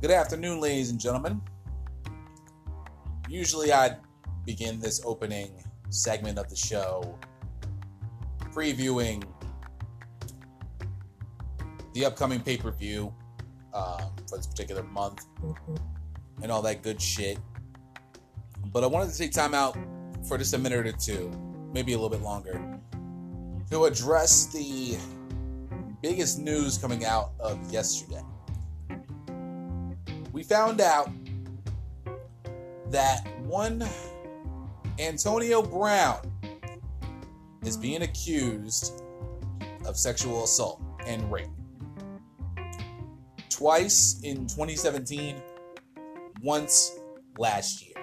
Good afternoon, ladies and gentlemen. Usually, I'd begin this opening segment of the show previewing the upcoming pay per view um, for this particular month and all that good shit. But I wanted to take time out for just a minute or two, maybe a little bit longer, to address the biggest news coming out of yesterday. We found out that one Antonio Brown is being accused of sexual assault and rape. Twice in 2017, once last year.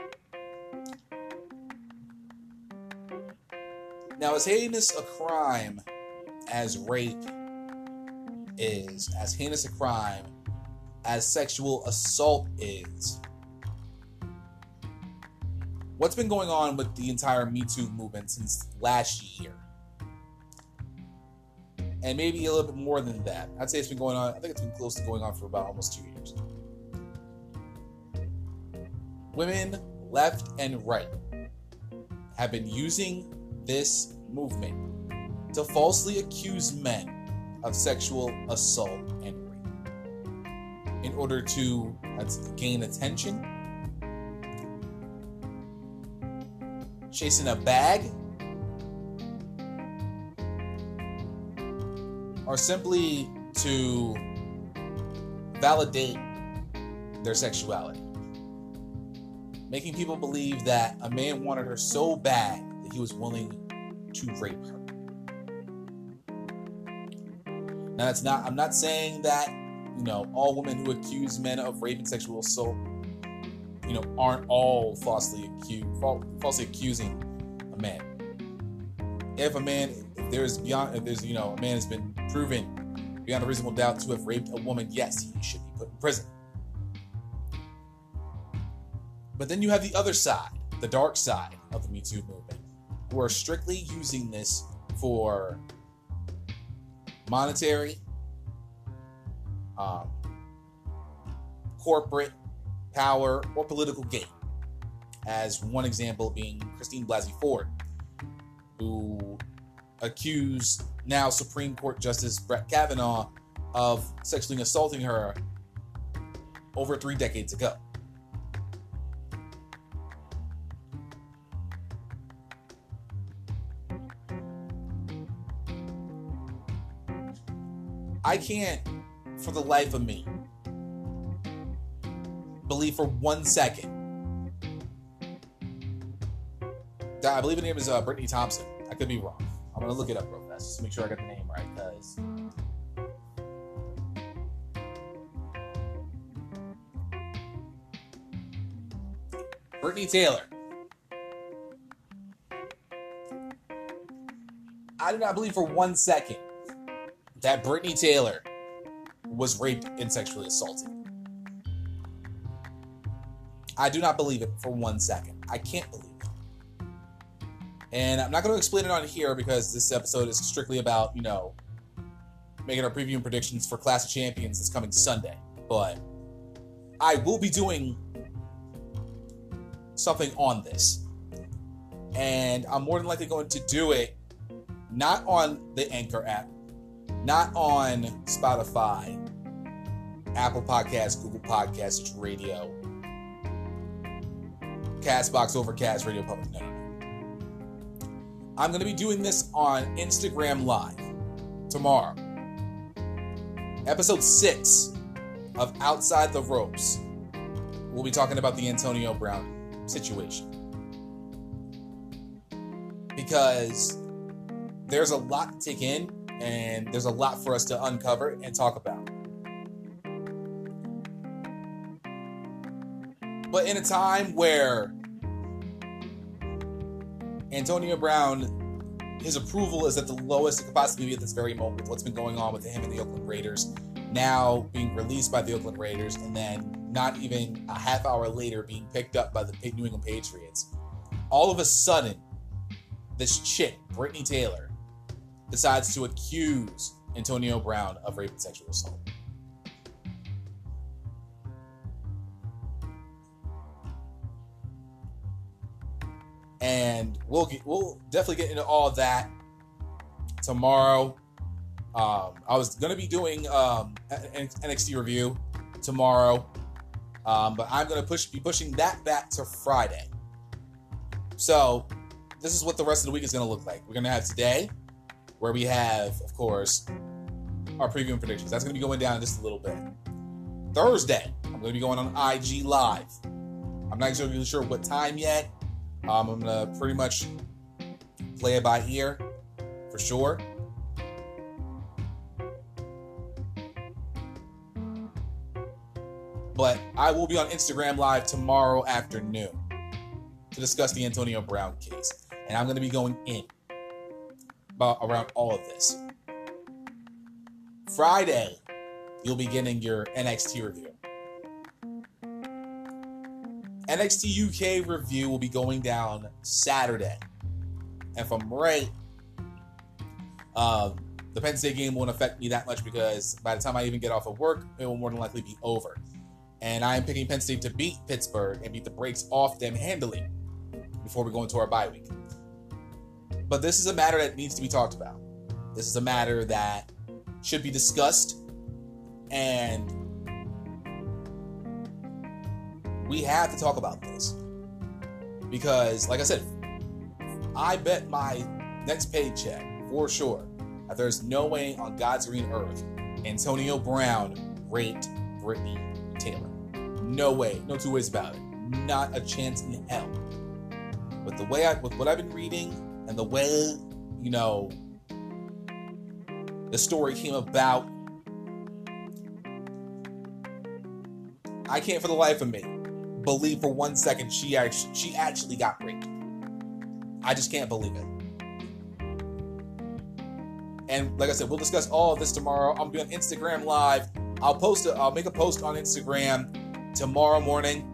Now, as heinous a crime as rape is, as heinous a crime as sexual assault is, what's been going on with the entire Me Too movement since last year? And maybe a little bit more than that. I'd say it's been going on, I think it's been close to going on for about almost two years. Women left and right have been using this movement to falsely accuse men of sexual assault and in order to gain attention, chasing a bag, or simply to validate their sexuality. Making people believe that a man wanted her so bad that he was willing to rape her. Now, that's not, I'm not saying that, you know, all women who accuse men of rape and sexual assault, you know, aren't all falsely accused, falsely accusing a man. If a man, if there's beyond, if there's, you know, a man has been proven beyond a reasonable doubt to have raped a woman, yes, he should be put in prison. But then you have the other side, the dark side of the Me Too movement, who are strictly using this for monetary, um, corporate power, or political gain. As one example being Christine Blasey Ford, who accused now Supreme Court Justice Brett Kavanaugh of sexually assaulting her over three decades ago. I can't, for the life of me, believe for one second. I believe the name is uh, Brittany Thompson. I could be wrong. I'm gonna look it up real fast just to make sure I got the name right, because. Brittany Taylor. I do not believe for one second that Brittany Taylor was raped and sexually assaulted. I do not believe it for one second. I can't believe it. And I'm not going to explain it on here because this episode is strictly about, you know, making our preview and predictions for Clash of Champions this coming Sunday. But I will be doing something on this. And I'm more than likely going to do it not on the Anchor app, not on Spotify, Apple Podcasts, Google Podcasts, Radio, Castbox, Overcast, Radio Public. No, no, no. I'm going to be doing this on Instagram Live tomorrow. Episode six of Outside the Ropes. We'll be talking about the Antonio Brown situation. Because there's a lot to take in and there's a lot for us to uncover and talk about. But in a time where Antonio Brown, his approval is at the lowest it could possibly be at this very moment. with What's been going on with him and the Oakland Raiders, now being released by the Oakland Raiders, and then not even a half hour later being picked up by the New England Patriots. All of a sudden, this chick, Brittany Taylor, decides to accuse Antonio Brown of rape and sexual assault. And we'll get, we'll definitely get into all that tomorrow. Um, I was gonna be doing um, an NXT review tomorrow, um, but I'm gonna push be pushing that back to Friday. So this is what the rest of the week is gonna look like. We're gonna have today, where we have, of course, our preview and predictions. That's gonna be going down just a little bit. Thursday, I'm gonna be going on IG Live. I'm not exactly sure what time yet. Um, I'm gonna pretty much play it by ear for sure. But I will be on Instagram Live tomorrow afternoon to discuss the Antonio Brown case. And I'm going to be going in about around all of this. Friday, you'll be getting your NXT review. NXT UK review will be going down Saturday. If I'm right, um, the Penn State game won't affect me that much because by the time I even get off of work, it will more than likely be over. And I am picking Penn State to beat Pittsburgh and beat the brakes off them handily before we go into our bye week. But this is a matter that needs to be talked about. This is a matter that should be discussed and we have to talk about this. Because, like I said, I bet my next paycheck for sure that there's no way on God's green earth Antonio Brown raped Brittany Taylor. No way, no two ways about it. Not a chance in hell. With the way I, with what I've been reading and the way, you know, the story came about, I can't for the life of me believe for one second she actually she actually got raped. I just can't believe it. And like I said, we'll discuss all of this tomorrow. I'm on Instagram Live. I'll post I'll make a post on Instagram tomorrow morning.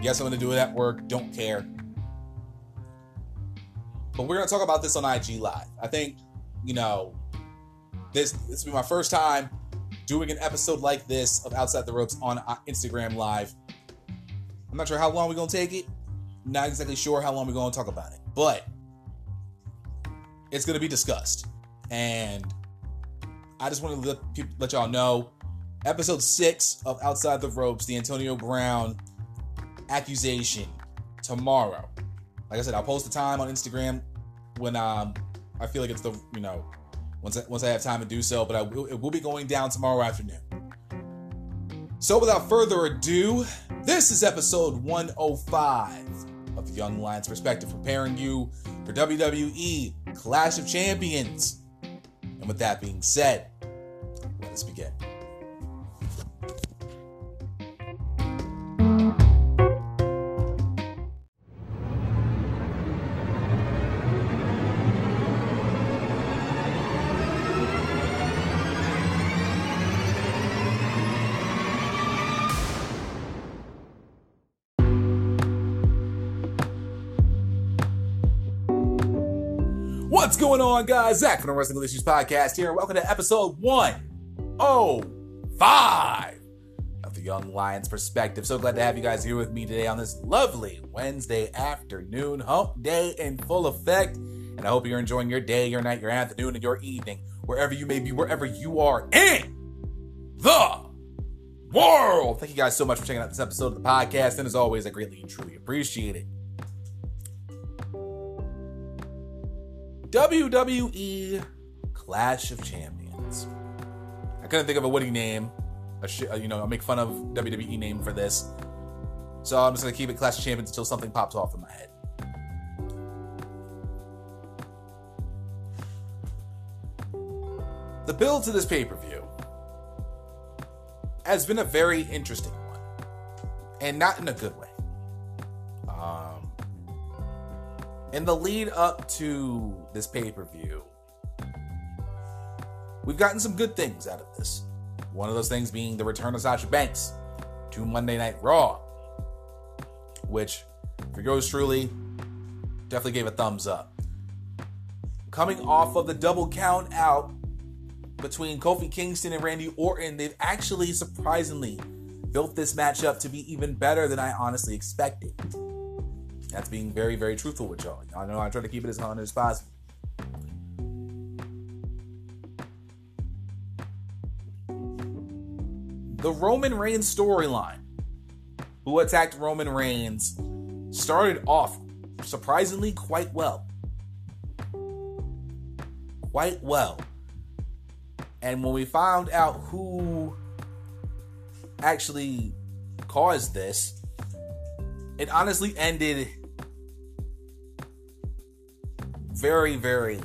Yes, I'm going to do it at work. Don't care. But we're going to talk about this on IG Live. I think, you know, this this will be my first time doing an episode like this of Outside the Ropes on uh, Instagram Live. I'm not sure how long we're to take it. Not exactly sure how long we're to talk about it. But it's to be discussed. And I just want to let, people, let y'all know episode six of Outside the Ropes, the Antonio Brown accusation tomorrow. Like I said, I'll post the time on Instagram when um I feel like it's the you know once I, once I have time to do so. But I it will be going down tomorrow afternoon. So without further ado, this is episode 105 of Young Lions Perspective, preparing you for WWE Clash of Champions. And with that being said, let us begin. Guys? Zach from the Wrestling Issues Podcast here. Welcome to episode 105 of the Young Lions Perspective. So glad to have you guys here with me today on this lovely Wednesday afternoon, hump day in full effect. And I hope you're enjoying your day, your night, your afternoon, and your evening, wherever you may be, wherever you are in the world. Thank you guys so much for checking out this episode of the podcast. And as always, I greatly and truly appreciate it. WWE Clash of Champions. I couldn't think of a witty name. A sh- uh, you know, I'll make fun of WWE name for this. So I'm just gonna keep it Clash of Champions until something pops off in my head. The build to this pay per view has been a very interesting one, and not in a good way. In the lead up to this pay per view, we've gotten some good things out of this. One of those things being the return of Sasha Banks to Monday Night Raw, which, for yours truly, definitely gave a thumbs up. Coming off of the double count out between Kofi Kingston and Randy Orton, they've actually surprisingly built this matchup to be even better than I honestly expected. That's being very, very truthful with y'all. I know I try to keep it as honest as possible. The Roman Reigns storyline. Who attacked Roman Reigns started off surprisingly quite well. Quite well. And when we found out who actually caused this, it honestly ended very, very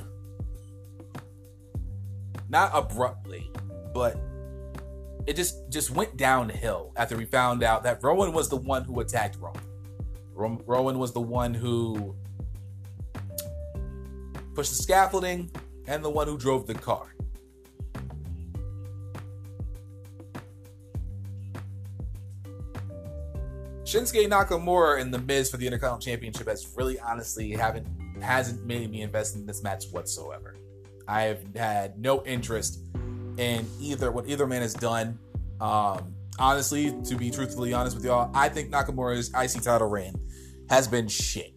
not abruptly, but it just just went downhill after we found out that Rowan was the one who attacked Roman. Rowan was the one who pushed the scaffolding and the one who drove the car. Shinsuke Nakamura in the Miz for the Intercontinental Championship has really honestly haven't hasn't made me invest in this match whatsoever. I have had no interest in either what either man has done. Um, honestly, to be truthfully honest with y'all, I think Nakamura's IC title reign has been shit.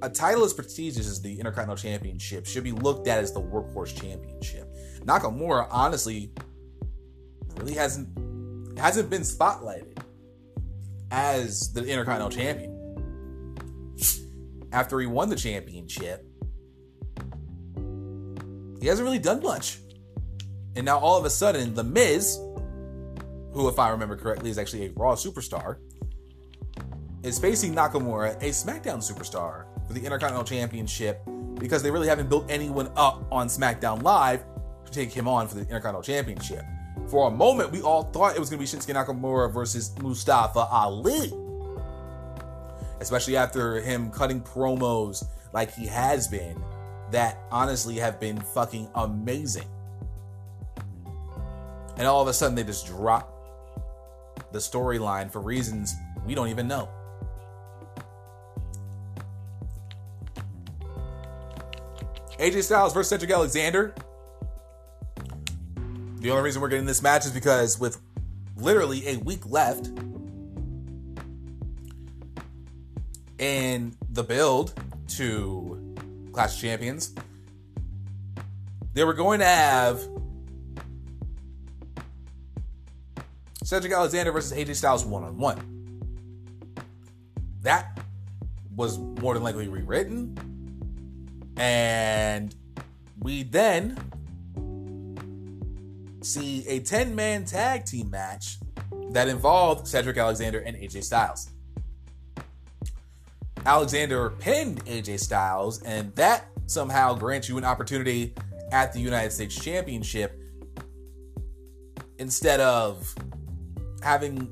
A title as prestigious as the Intercontinental Championship should be looked at as the workhorse championship. Nakamura, honestly, really hasn't hasn't been spotlighted as the Intercontinental Champion. After he won the championship, he hasn't really done much. And now all of a sudden, The Miz, who, if I remember correctly, is actually a Raw superstar, is facing Nakamura, a SmackDown superstar, for the Intercontinental Championship because they really haven't built anyone up on SmackDown Live to take him on for the Intercontinental Championship. For a moment, we all thought it was going to be Shinsuke Nakamura versus Mustafa Ali. Especially after him cutting promos like he has been that honestly have been fucking amazing. And all of a sudden they just drop the storyline for reasons we don't even know. AJ Styles versus Cedric Alexander. The only reason we're getting this match is because with literally a week left in the build to Clash Champions, they were going to have Cedric Alexander versus AJ Styles one on one. That was more than likely rewritten. And we then see a 10 man tag team match that involved Cedric Alexander and AJ Styles. Alexander pinned AJ Styles, and that somehow grants you an opportunity at the United States Championship instead of having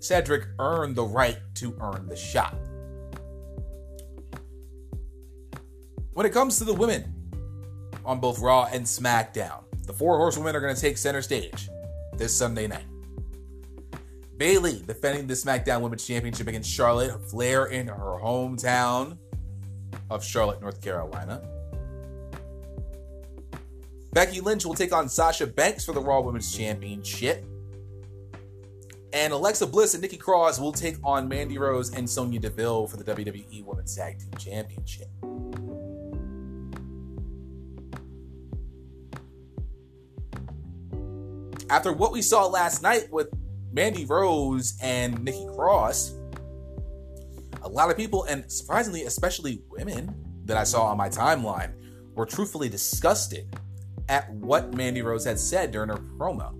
Cedric earn the right to earn the shot. When it comes to the women on both Raw and SmackDown, the four horsewomen are going to take center stage this Sunday night. Bayley defending the SmackDown Women's Championship against Charlotte Flair in her hometown of Charlotte, North Carolina. Becky Lynch will take on Sasha Banks for the Raw Women's Championship. And Alexa Bliss and Nikki Cross will take on Mandy Rose and Sonya Deville for the WWE Women's Tag Team Championship. After what we saw last night with Mandy Rose and Nikki Cross, a lot of people, and surprisingly, especially women that I saw on my timeline, were truthfully disgusted at what Mandy Rose had said during her promo,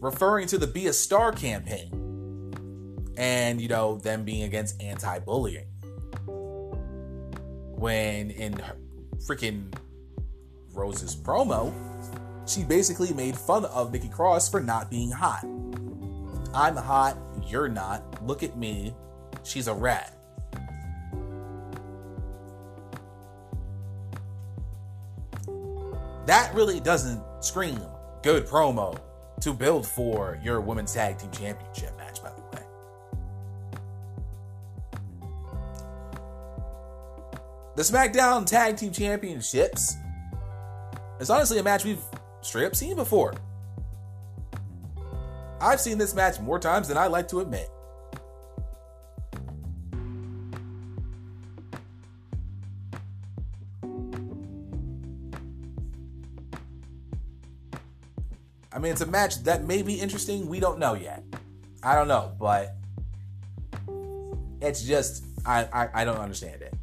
referring to the Be a Star campaign and, you know, them being against anti bullying. When in freaking Rose's promo, she basically made fun of Nikki Cross for not being hot. I'm hot, you're not. Look at me. She's a rat. That really doesn't scream good promo to build for your women's tag team championship match, by the way. The SmackDown Tag Team Championships is honestly a match we've straight up seen before. I've seen this match more times than I like to admit. I mean, it's a match that may be interesting. We don't know yet. I don't know, but it's just I, I, I don't understand it.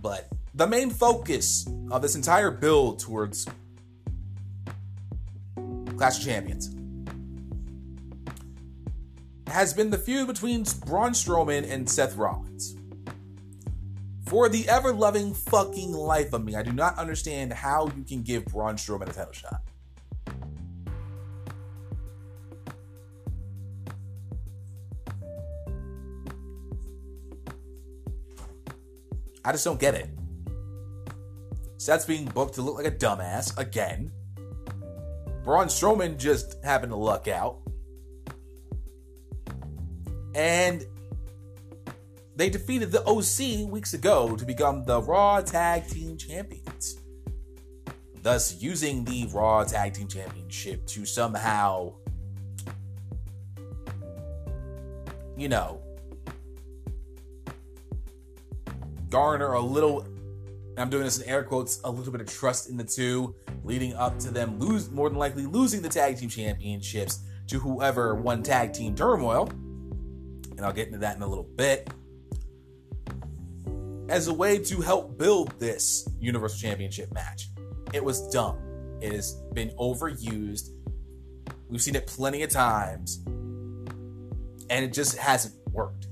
But the main focus of this entire build towards Clash of Champions has been the feud between Braun Strowman and Seth Rollins. For the ever loving fucking life of me, I do not understand how you can give Braun Strowman a title shot. I just don't get it. Seth's being booked to look like a dumbass again. Braun Strowman just happened to luck out. And they defeated the OC weeks ago to become the Raw Tag Team Champions. Thus, using the Raw Tag Team Championship to somehow, you know, garner a little, I'm doing this in air quotes, a little bit of trust in the two, leading up to them lose, more than likely losing the Tag Team Championships to whoever won Tag Team Turmoil. And I'll get into that in a little bit as a way to help build this Universal Championship match. It was dumb. It has been overused. We've seen it plenty of times. And it just hasn't worked.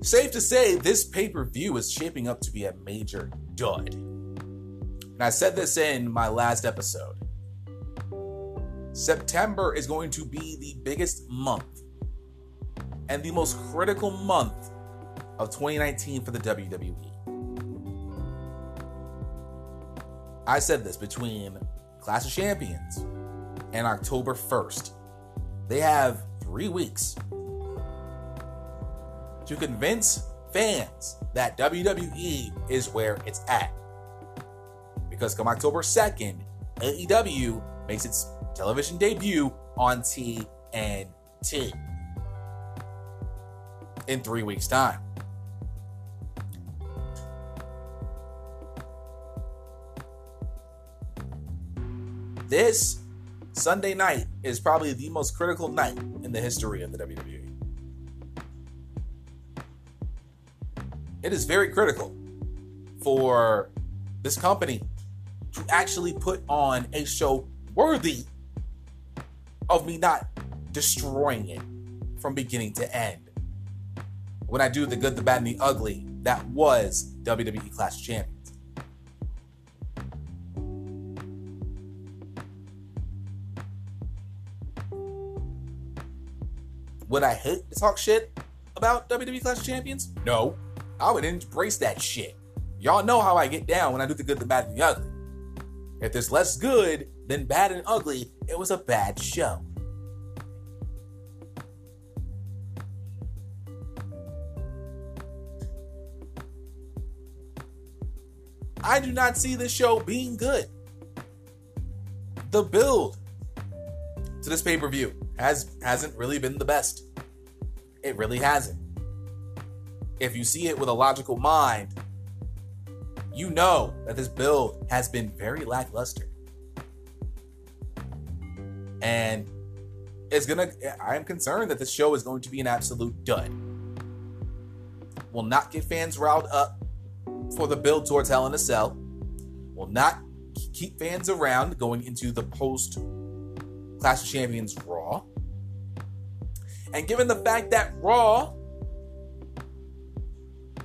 Safe to say, this pay per view is shaping up to be a major dud. And I said this in my last episode. September is going to be the biggest month and the most critical month of 2019 for the WWE. I said this between Clash of Champions and October 1st. They have three weeks to convince fans that WWE is where it's at. Because come October 2nd, AEW makes its television debut on TNT in three weeks' time. This Sunday night is probably the most critical night in the history of the WWE. It is very critical for this company to actually put on a show worthy of me not destroying it from beginning to end. When I do the good, the bad, and the ugly, that was WWE Clash Champions. Would I hate to talk shit about WWE Clash Champions? No. I would embrace that shit. Y'all know how I get down when I do the good, the bad, and the ugly. If there's less good than bad and ugly, it was a bad show. I do not see this show being good. The build to this pay per view has hasn't really been the best. It really hasn't. If you see it with a logical mind, you know that this build has been very lackluster. And it's gonna I am concerned that this show is going to be an absolute dud. Will not get fans riled up for the build towards Hell in a Cell. Will not keep fans around going into the post Clash of Champions Raw. And given the fact that Raw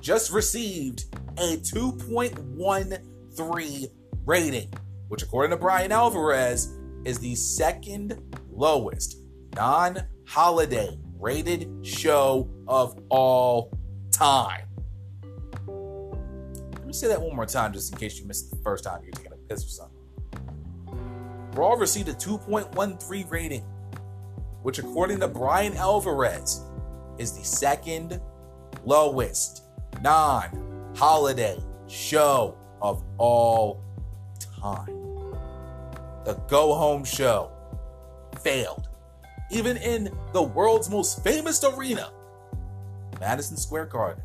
just received a 2.13 rating, which, according to Bryan Alvarez, is the second lowest non holiday rated show of all time. Let me say that one more time just in case you missed the first time you're taking a piss or something. Raw received a 2.13 rating, which, according to Bryan Alvarez, is the second lowest non holiday show of all time. The go home show failed. Even in the world's most famous arena, Madison Square Garden.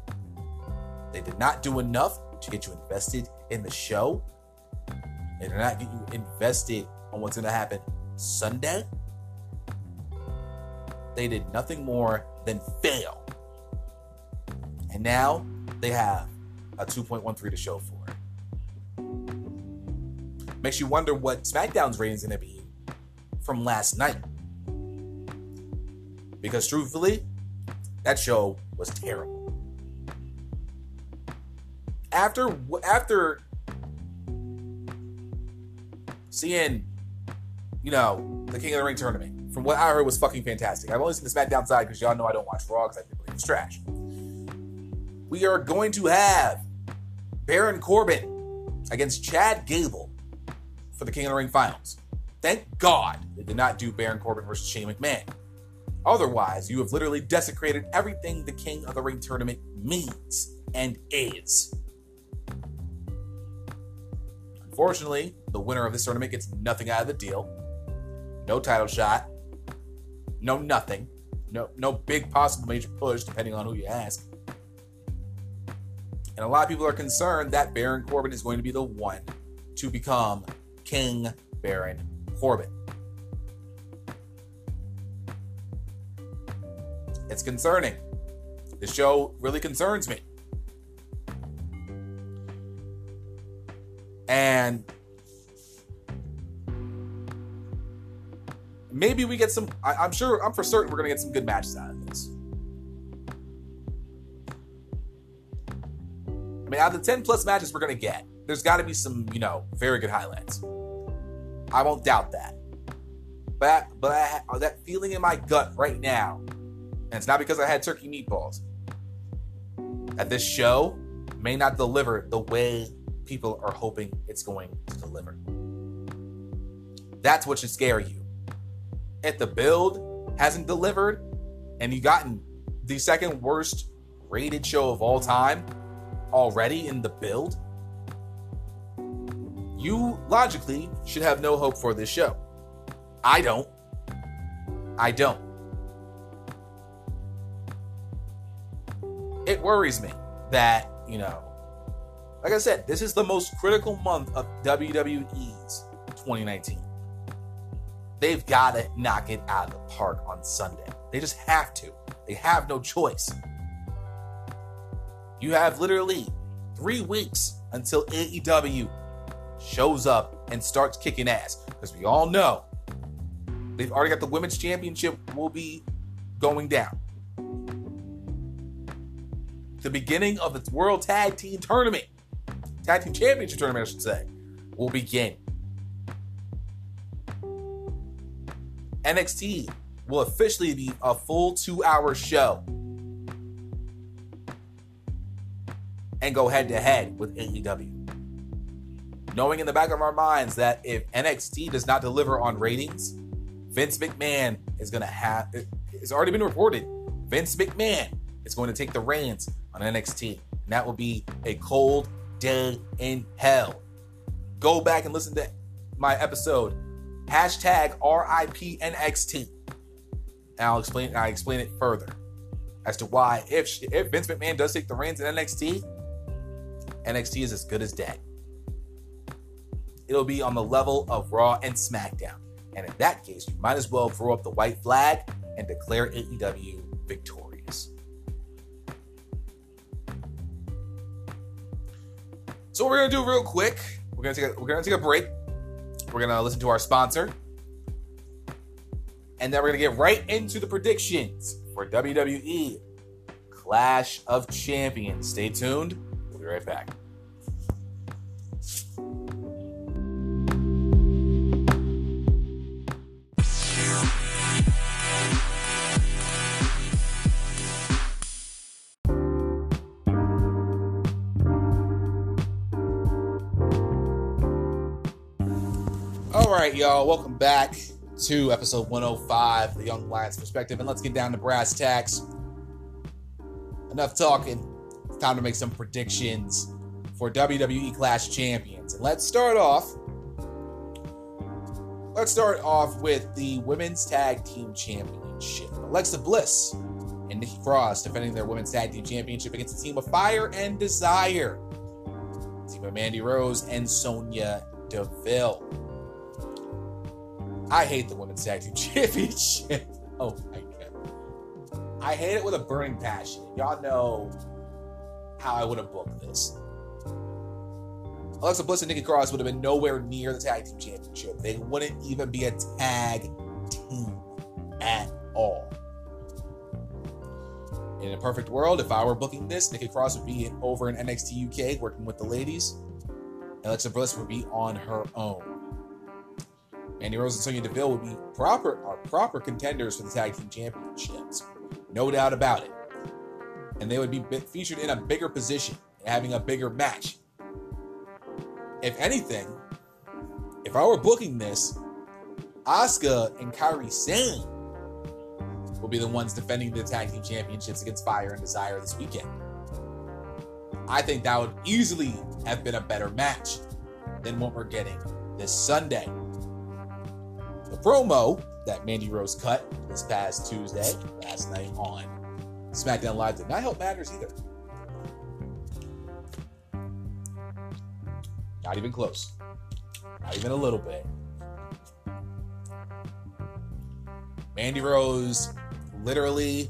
They did not do enough to get you invested in the show. They did not get you invested on what's going to happen Sunday, they did nothing more than fail. And now they have a 2.13 to show for. Makes you wonder what SmackDown's ratings to be from last night. Because truthfully, that show was terrible. After after seeing, you know, the King of the Ring tournament, from what I heard was fucking fantastic. I've only seen the SmackDown side because y'all know I don't watch Raw because I think it's trash. We are going to have Baron Corbin against Chad Gable for the King of the Ring finals. Thank God they did not do Baron Corbin versus Shane McMahon. Otherwise, you have literally desecrated everything the King of the Ring tournament means and is. Unfortunately, the winner of this tournament gets nothing out of the deal. No title shot. No nothing. No no big possible major push, depending on who you ask. And a lot of people are concerned that Baron Corbin is going to be the one to become King Baron Corbin. It's concerning. The show really concerns me. And maybe we get some. I, am sure, I'm for certain we're going to get some good matches out I mean, out of the 10 plus matches we're going to get, there's got to be some, you know, very good highlights. I won't doubt that. But, but I, that feeling in my gut right now, and it's not because I had turkey meatballs, that this show may not deliver the way people are hoping it's going to deliver. That's what should scare you. If the build hasn't delivered and you've gotten the second worst rated show of all time already in the build, you logically should have no hope for this show. I don't. I don't. It worries me that, you know, like I said, this is the most critical month of WWE's 2019. They've got to knock it out of the park on Sunday. They just have to. They have no choice. You have literally three weeks until AEW shows up and starts kicking ass. Because we all know they've already got the women's championship will be going down. The beginning of the World Tag Team Tournament Tag Team Championship tournament, I should say, will begin. NXT will officially be a full two hour show and go head to head with AEW. Knowing in the back of our minds that if NXT does not deliver on ratings, Vince McMahon is going to have, it's already been reported, Vince McMahon is going to take the reins on NXT. And that will be a cold day in hell. Go back and listen to my episode, hashtag RIPNXT. And I'll explain, I explain it further as to why if, if Vince McMahon does take the reins in NXT, NXT is as good as dead. It'll be on the level of Raw and SmackDown. And in that case, you might as well throw up the white flag and declare AEW victorious. So what we're gonna do real quick, we're gonna take a, we're gonna take a break. We're gonna listen to our sponsor, and then we're gonna get right into the predictions for WWE Clash of Champions. Stay tuned. We'll be right back. Right, y'all, welcome back to episode 105, The Young Lions Perspective, and let's get down to brass tacks. Enough talking. It's time to make some predictions for WWE Clash Champions. And let's start off. Let's start off with the Women's Tag Team Championship. Alexa Bliss and Nikki Cross defending their Women's Tag Team Championship against a team of Fire and Desire. team of Mandy Rose and Sonya Deville. I hate the women's tag team championship. Oh my god. I hate it with a burning passion. Y'all know how I would have booked this. Alexa Bliss and Nikki Cross would have been nowhere near the tag team championship. They wouldn't even be a tag team at all. In a perfect world, if I were booking this, Nikki Cross would be over in NXT UK working with the ladies. Alexa Bliss would be on her own. Mandy Rose and Sonya Deville would be proper are proper contenders for the tag team championships, no doubt about it. And they would be featured in a bigger position, having a bigger match. If anything, if I were booking this, Asuka and Kairi Sane will be the ones defending the tag team championships against Fire and Desire this weekend. I think that would easily have been a better match than what we're getting this Sunday. The promo that Mandy Rose cut this past Tuesday, last night on SmackDown Live, did not help matters either. Not even close. Not even a little bit. Mandy Rose literally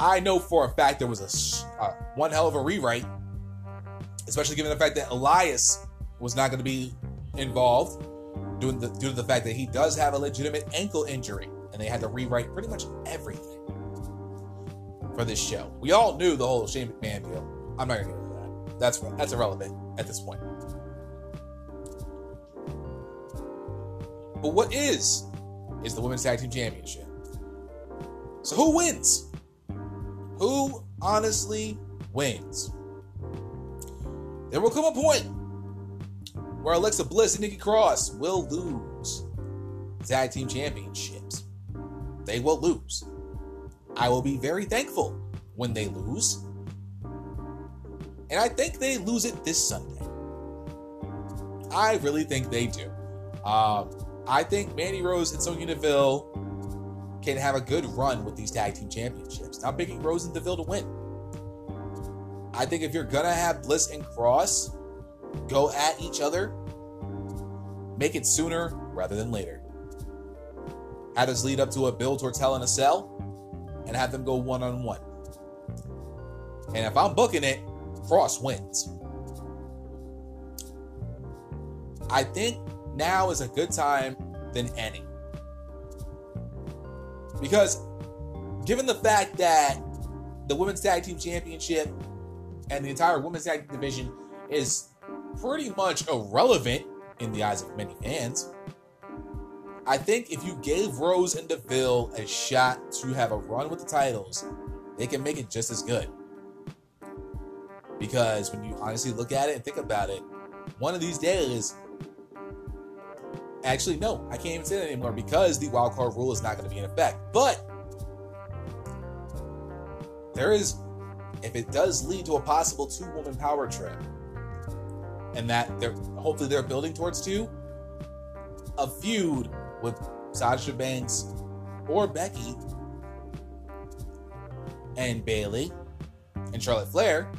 I know for a fact there was a uh, one hell of a rewrite, especially given the fact that Elias was not going to be involved due to, the, due to the fact that he does have a legitimate ankle injury, and they had to rewrite pretty much everything for this show. We all knew the whole Shane McMahon deal. I'm not to get into that. That's that's irrelevant at this point. But what is is the Women's Tag Team Championship? So who wins? Who honestly wins? There will come a point where Alexa Bliss and Nikki Cross will lose tag team championships. They will lose. I will be very thankful when they lose. And I think they lose it this Sunday. I really think they do. Um, I think Mandy Rose and Sonya Deville can have a good run with these tag team championships. Not picking Rose and Deville to win. I think if you're gonna have Bliss and Cross go at each other, make it sooner rather than later. Have this lead up to a build towards Hell in a Cell and have them go one on one. And if I'm booking it, Cross wins. I think now is a good time than any. Because given the fact that the Women's Tag Team Championship and the entire Women's Tag division is pretty much irrelevant in the eyes of many fans, I think if you gave Rose and Deville a shot to have a run with the titles, they can make it just as good. Because when you honestly look at it and think about it, one of these days, actually, no, I can't even say that anymore because the wild card rule is not going to be in effect. But there is, if it does lead to a possible two woman power trip, and that they're hopefully they're building towards two, a feud with Sasha Banks or Becky and Bayley and Charlotte Flair.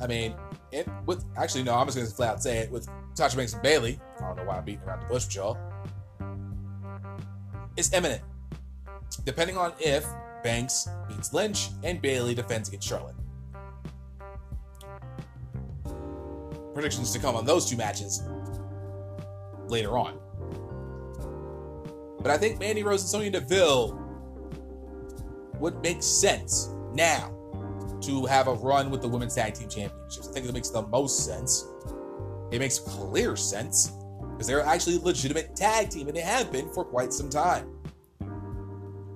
I mean, it with actually no, I'm just gonna flat out say it with Sasha Banks and Bayley. I don't know why I'm beating around the bush with y'all. It's imminent, depending on if Banks beats Lynch and Bayley defends against Charlotte. Predictions to come on those two matches later on. But I think Mandy Rose and Sonya Deville would make sense now to have a run with the Women's Tag Team Championships. I think it makes the most sense. It makes clear sense because they're actually a legitimate tag team and they have been for quite some time.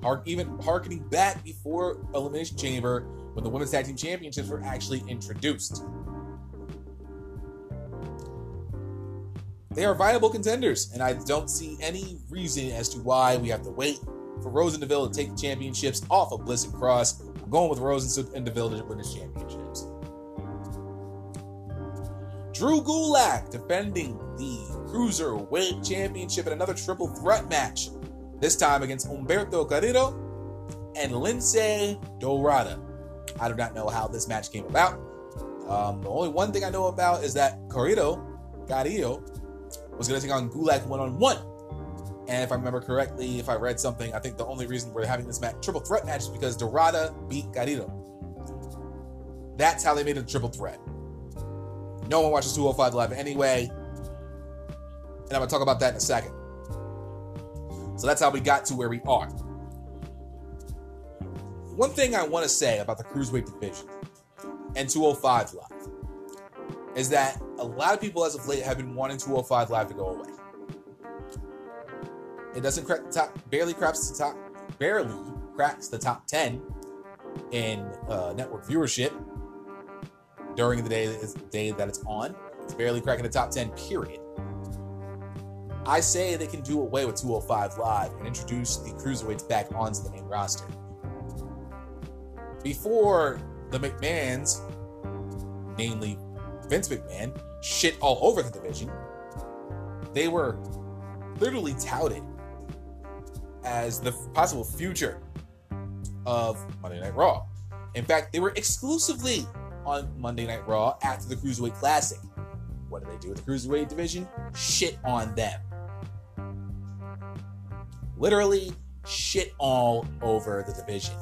Hark, even harkening back before Elimination Chamber when the Women's Tag Team Championships were actually introduced. They are viable contenders, and I don't see any reason as to why we have to wait for Rose and Deville to take the championships off of Bliss and Cross. I'm going with Rose and Deville to win the championships. Drew Gulak defending the Cruiserweight Championship in another triple threat match, this time against Humberto Carrillo and Lince Dorado. I do not know how this match came about. Um, the only one thing I know about is that Corrido, Carrillo, was going to take on Gulak one on one. And if I remember correctly, if I read something, I think the only reason we're having this match, triple threat match is because Dorado beat Carrillo. That's how they made a triple threat. No one watches 205 Live anyway. And I'm going to talk about that in a second. So that's how we got to where we are. One thing I want to say about the Cruiserweight division and 205 Live is that a lot of people as of late have been wanting 205 Live to go away. It doesn't crack the top, barely cracks the top, barely cracks the top 10 in uh, network viewership during the day, day that it's on. It's barely cracking the top 10, period. I say they can do away with 205 Live and introduce the cruiserweights back onto the main roster. Before the McMahons, namely Vince McMahon, shit all over the division, they were literally touted as the possible future of Monday Night Raw. In fact, they were exclusively on Monday Night Raw after the Cruiserweight Classic. What do they do with the Cruiserweight division? Shit on them. Literally shit all over the division.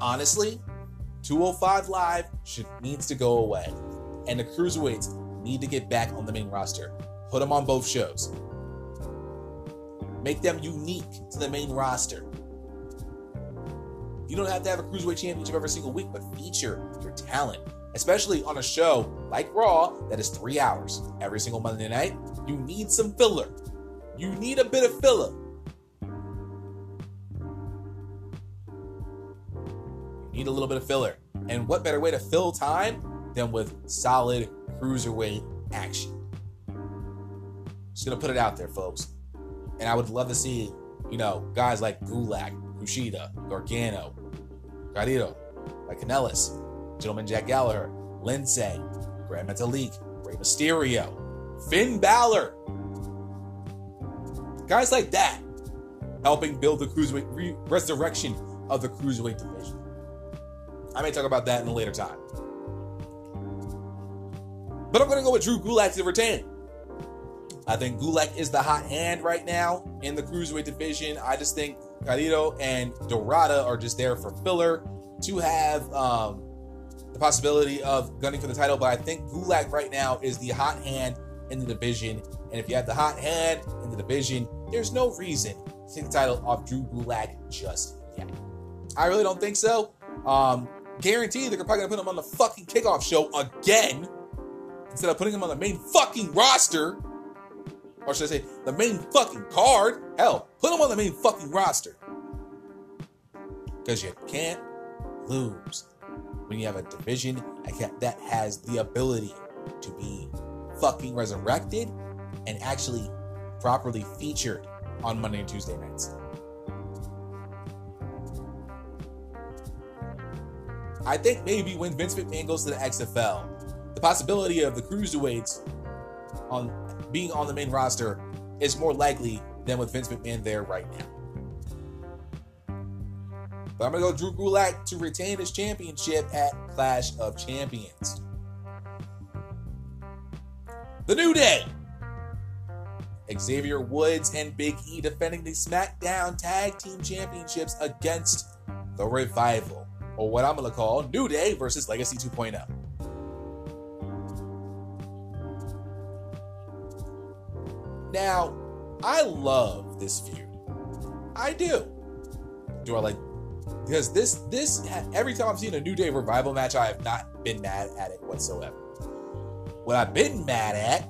Honestly, 205 Live should needs to go away, and the cruiserweights need to get back on the main roster. Put them on both shows. Make them unique to the main roster. You don't have to have a cruiserweight championship every single week, but feature your talent, especially on a show like Raw that is three hours every single Monday night. You need some filler. You need a bit of filler. You need a little bit of filler. And what better way to fill time than with solid cruiserweight action? Just gonna put it out there, folks. And I would love to see, you know, guys like Gulak, Kushida, Gargano, Carrillo, like Kanellis, Gentleman Jack Gallagher, Lindsay, Gran Metalik, Rey Mysterio, Finn Balor. Guys like that helping build the cruiserweight re- resurrection of the cruiserweight division. I may talk about that in a later time. But I'm going to go with Drew Gulak to retain. I think Gulak is the hot hand right now in the cruiserweight division. I just think Carrillo and Dorado are just there for filler to have um, the possibility of gunning for the title. But I think Gulak right now is the hot hand in the division. And if you have the hot hand in the division, there's no reason to take the title off Drew Gulak just yet. I really don't think so. Um, guaranteed they're probably gonna put him on the fucking kickoff show again instead of putting him on the main fucking roster. Or should I say, the main fucking card? Hell, put him on the main fucking roster. Because you can't lose when you have a division that has the ability to be fucking resurrected and actually properly featured on Monday and Tuesday nights. I think maybe when Vince McMahon goes to the XFL, the possibility of the cruiserweights on being on the main roster is more likely than with Vince McMahon there right now. But I'm gonna go Drew Gulak to retain his championship at Clash of Champions. The New Day. Xavier Woods and Big E defending the SmackDown Tag Team Championships against the Revival or what I'm to call New Day versus Legacy 2.0. Now, I love this feud. I do. Do I like because this this every time I've seen a New Day revival match, I have not been mad at it whatsoever. What I've been mad at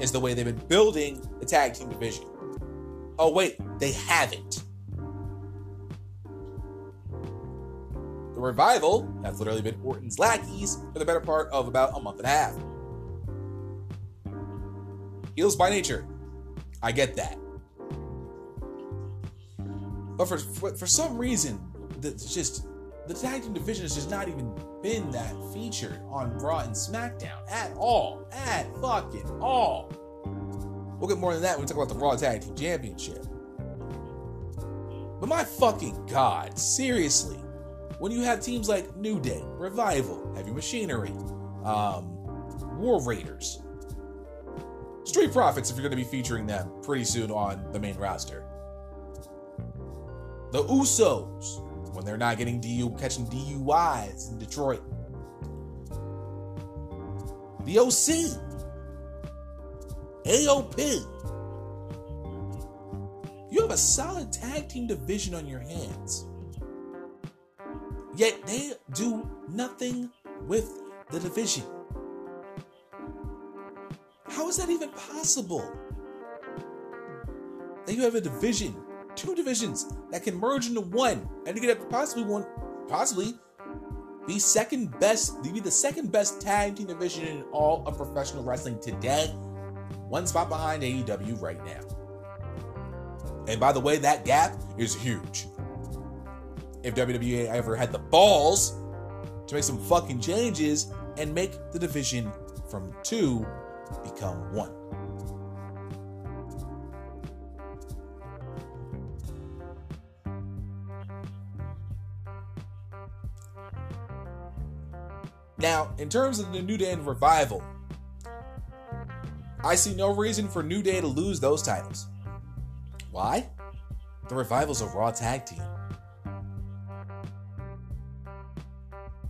is the way they've been building the tag team division. Oh wait, they haven't. The revival has literally been Orton's lackeys for the better part of about a month and a half. Heels by nature. I get that. But for, for, for some reason, it's just the tag team division has just not even been that featured on Raw and SmackDown at all. At fucking all. We'll get more than that when we talk about the Raw Tag Team Championship. But my fucking god, seriously when you have teams like New Day, Revival, Heavy Machinery, Um, War Raiders. Street Profits, if you're going to be featuring them pretty soon on the main roster. The Usos, when they're not getting DU, catching DUIs in Detroit. The OC. AOP. You have a solid tag team division on your hands. Yet they do nothing with the division. How is that even possible? That you have a division, two divisions that can merge into one, and you could have possibly one, possibly be second best, be the second best tag team division in all of professional wrestling today. One spot behind AEW right now. And by the way, that gap is huge. If WWE ever had the balls to make some fucking changes and make the division from two become one. Now, in terms of the New Day and Revival, I see no reason for New Day to lose those titles. Why? The Revival's a Raw tag team.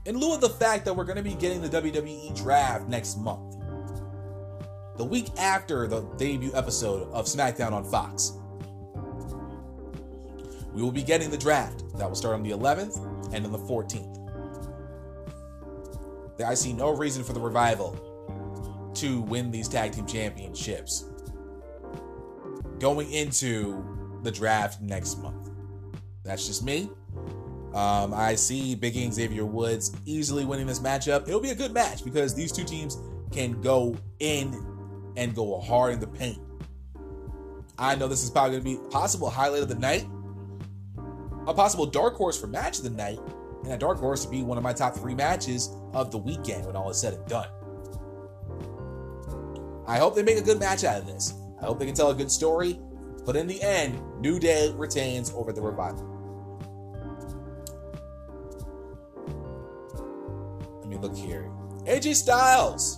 In lieu of the fact that we're going to be getting the WWE draft next month, the week after the debut episode of SmackDown on Fox, we will be getting the draft. That will start on the 11th and on the 14th. I see no reason for the revival to win these tag team championships going into the draft next month. That's just me. Um, I see Big E and Xavier Woods easily winning this matchup. It'll be a good match because these two teams can go in and go hard in the paint. I know this is probably going to be possible highlight of the night, a possible dark horse for match of the night, and a dark horse to be one of my top three matches of the weekend when all is said and done. I hope they make a good match out of this. I hope they can tell a good story, but in the end, New Day retains over the Revival. Let me look here. AJ Styles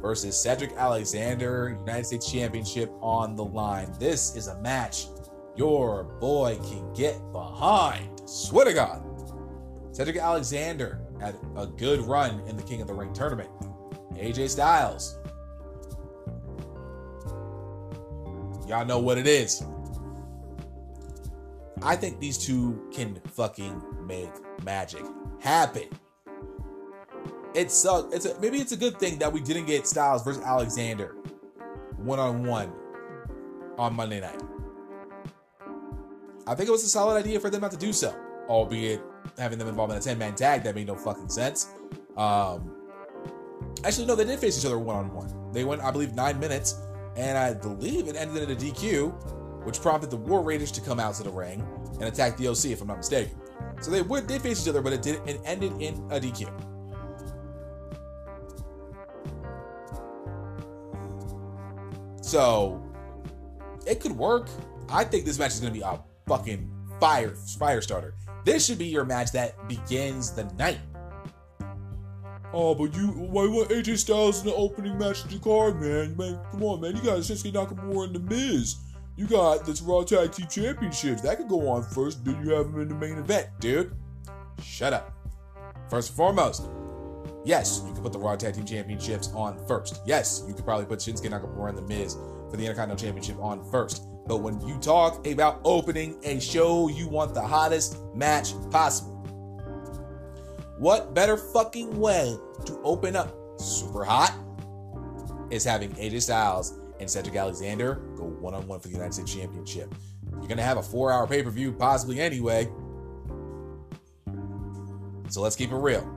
versus Cedric Alexander, United States Championship on the line. This is a match your boy can get behind. Swear to God. Cedric Alexander had a good run in the King of the Ring tournament. AJ Styles. Y'all know what it is. I think these two can fucking make magic happen it's uh, it's a, maybe it's a good thing that we didn't get Styles versus Alexander one on one on Monday night. I think it was a solid idea for them not to do so, albeit having them involved in a 10 man tag that made no fucking sense. Um, actually, no, they did face each other one on one. They went, I believe, nine minutes, and I believe it ended in a DQ, which prompted the War Raiders to come out to the ring and attack the OC, if I'm not mistaken. So they would did face each other, but it did it ended in a DQ. So it could work. I think this match is going to be a fucking fire fire starter. This should be your match that begins the night. Oh, but you why want AJ Styles in the opening match of the card, man? Man, come on, man. You got Shinsuke Nakamura and The Miz. You got this Raw Tag Team Championships. That could go on first. Then you have him in the main event, dude. Shut up. First and foremost, Yes, you could put the Raw Tag Team Championships on first. Yes, you could probably put Shinsuke Nakamura and The Miz for the Intercontinental Championship on first. But when you talk about opening a show, you want the hottest match possible. What better fucking way to open up super hot is having AJ Styles and Cedric Alexander go one on one for the United States Championship. You're going to have a four hour pay per view, possibly anyway. So let's keep it real.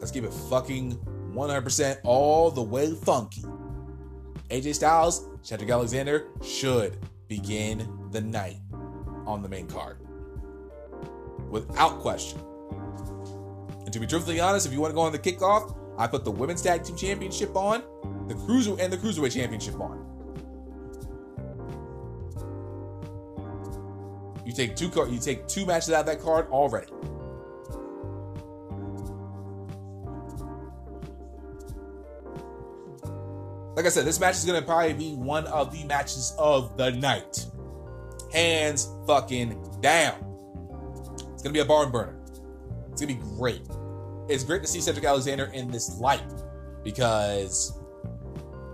Let's keep it fucking 100% all the way funky. AJ Styles, Cedric Alexander should begin the night on the main card. Without question. And to be truthfully honest, if you want to go on the kickoff, I put the Women's Tag Team Championship on, the Cruiser and the Cruiserweight Championship on. You take two card, you take two matches out of that card already. Like I said, this match is gonna probably be one of the matches of the night. Hands fucking down. It's gonna be a barn burner. It's gonna be great. It's great to see Cedric Alexander in this light because,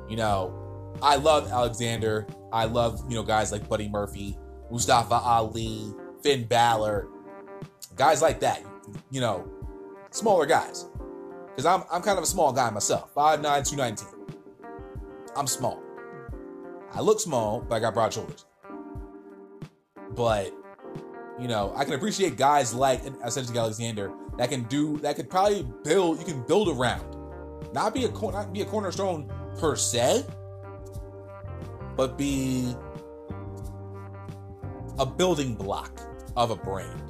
you know, I love Alexander. I love, you know, guys like Buddy Murphy, Mustafa Ali, Finn Balor, guys like that. You know, smaller guys. Because I'm, I'm kind of a small guy myself 5'9, 219. I'm small. I look small, but I got broad shoulders. But, you know, I can appreciate guys like Cedric Alexander that can do, that could probably build, you can build around. Not be a, not be a cornerstone per se, but be a building block of a brand.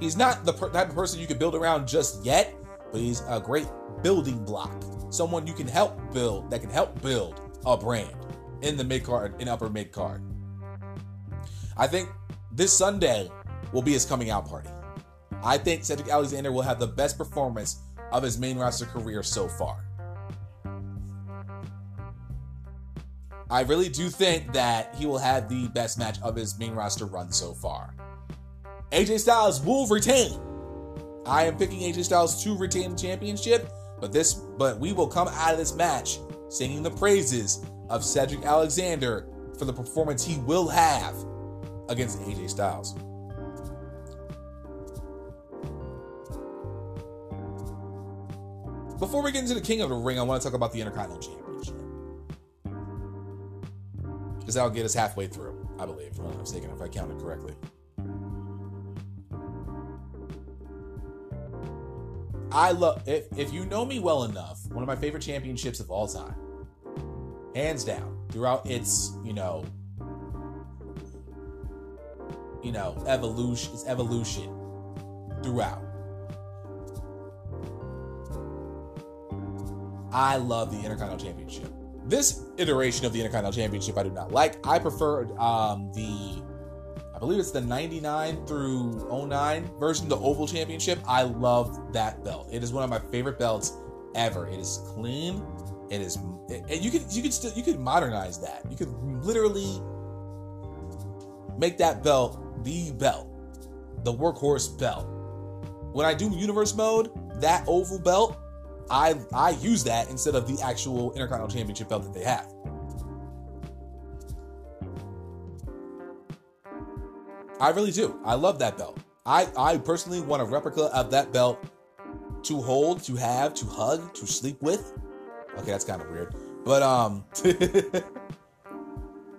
He's not the type of person you can build around just yet, but he's a great building block. Someone you can help build, that can help build a brand in the mid card, in upper mid card. I think this Sunday will be his coming out party. I think Cedric Alexander will have the best performance of his main roster career so far. I really do think that he will have the best match of his main roster run so far. AJ Styles will retain. I am picking AJ Styles to retain the championship, but this but we will come out of this match singing the praises of Cedric Alexander for the performance he will have against AJ Styles. Before we get into the King of the Ring, I want to talk about the Intercontinental Championship. Because that'll get us halfway through, I believe, if I'm not mistaken, if I counted correctly. I love if if you know me well enough, one of my favorite championships of all time. Hands down, throughout its, you know, you know, evolution, its evolution throughout. I love the Intercontinental Championship. This iteration of the Intercontinental Championship I do not like. I prefer um, the believe it's the 99 through 09 version, the Oval Championship. I love that belt. It is one of my favorite belts ever. It is clean. It is, and you could you could still you could modernize that. You could literally make that belt the belt, the workhorse belt. When I do universe mode, that oval belt, I I use that instead of the actual Intercontinental Championship belt that they have. I really do. I love that belt. I, I personally want a replica of that belt to hold, to have, to hug, to sleep with. Okay, that's kind of weird. But um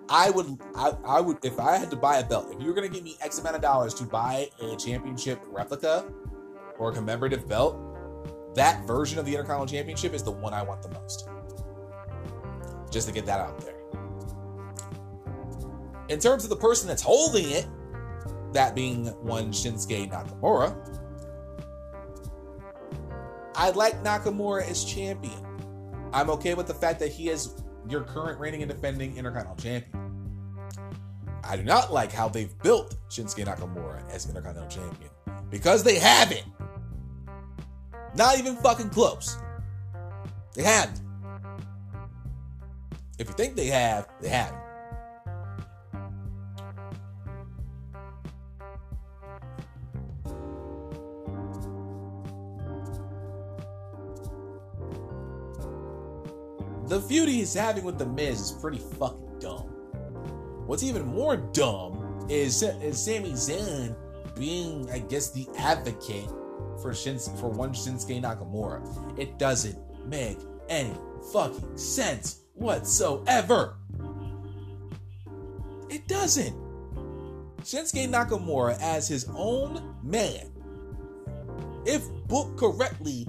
I would I, I would if I had to buy a belt, if you were gonna give me X amount of dollars to buy a championship replica or a commemorative belt, that version of the Intercontinental Championship is the one I want the most. Just to get that out there. In terms of the person that's holding it, that being one Shinsuke Nakamura. I like Nakamura as champion. I'm okay with the fact that he is your current reigning and defending Intercontinental Champion. I do not like how they've built Shinsuke Nakamura as Intercontinental Champion because they haven't. Not even fucking close. They haven't. If you think they have, they haven't. The feud he's having with The Miz is pretty fucking dumb. What's even more dumb is, is Sami Zayn being, I guess, the advocate for Shins- for one Shinsuke Nakamura. It doesn't make any fucking sense whatsoever. It doesn't. Shinsuke Nakamura as his own man, if booked correctly,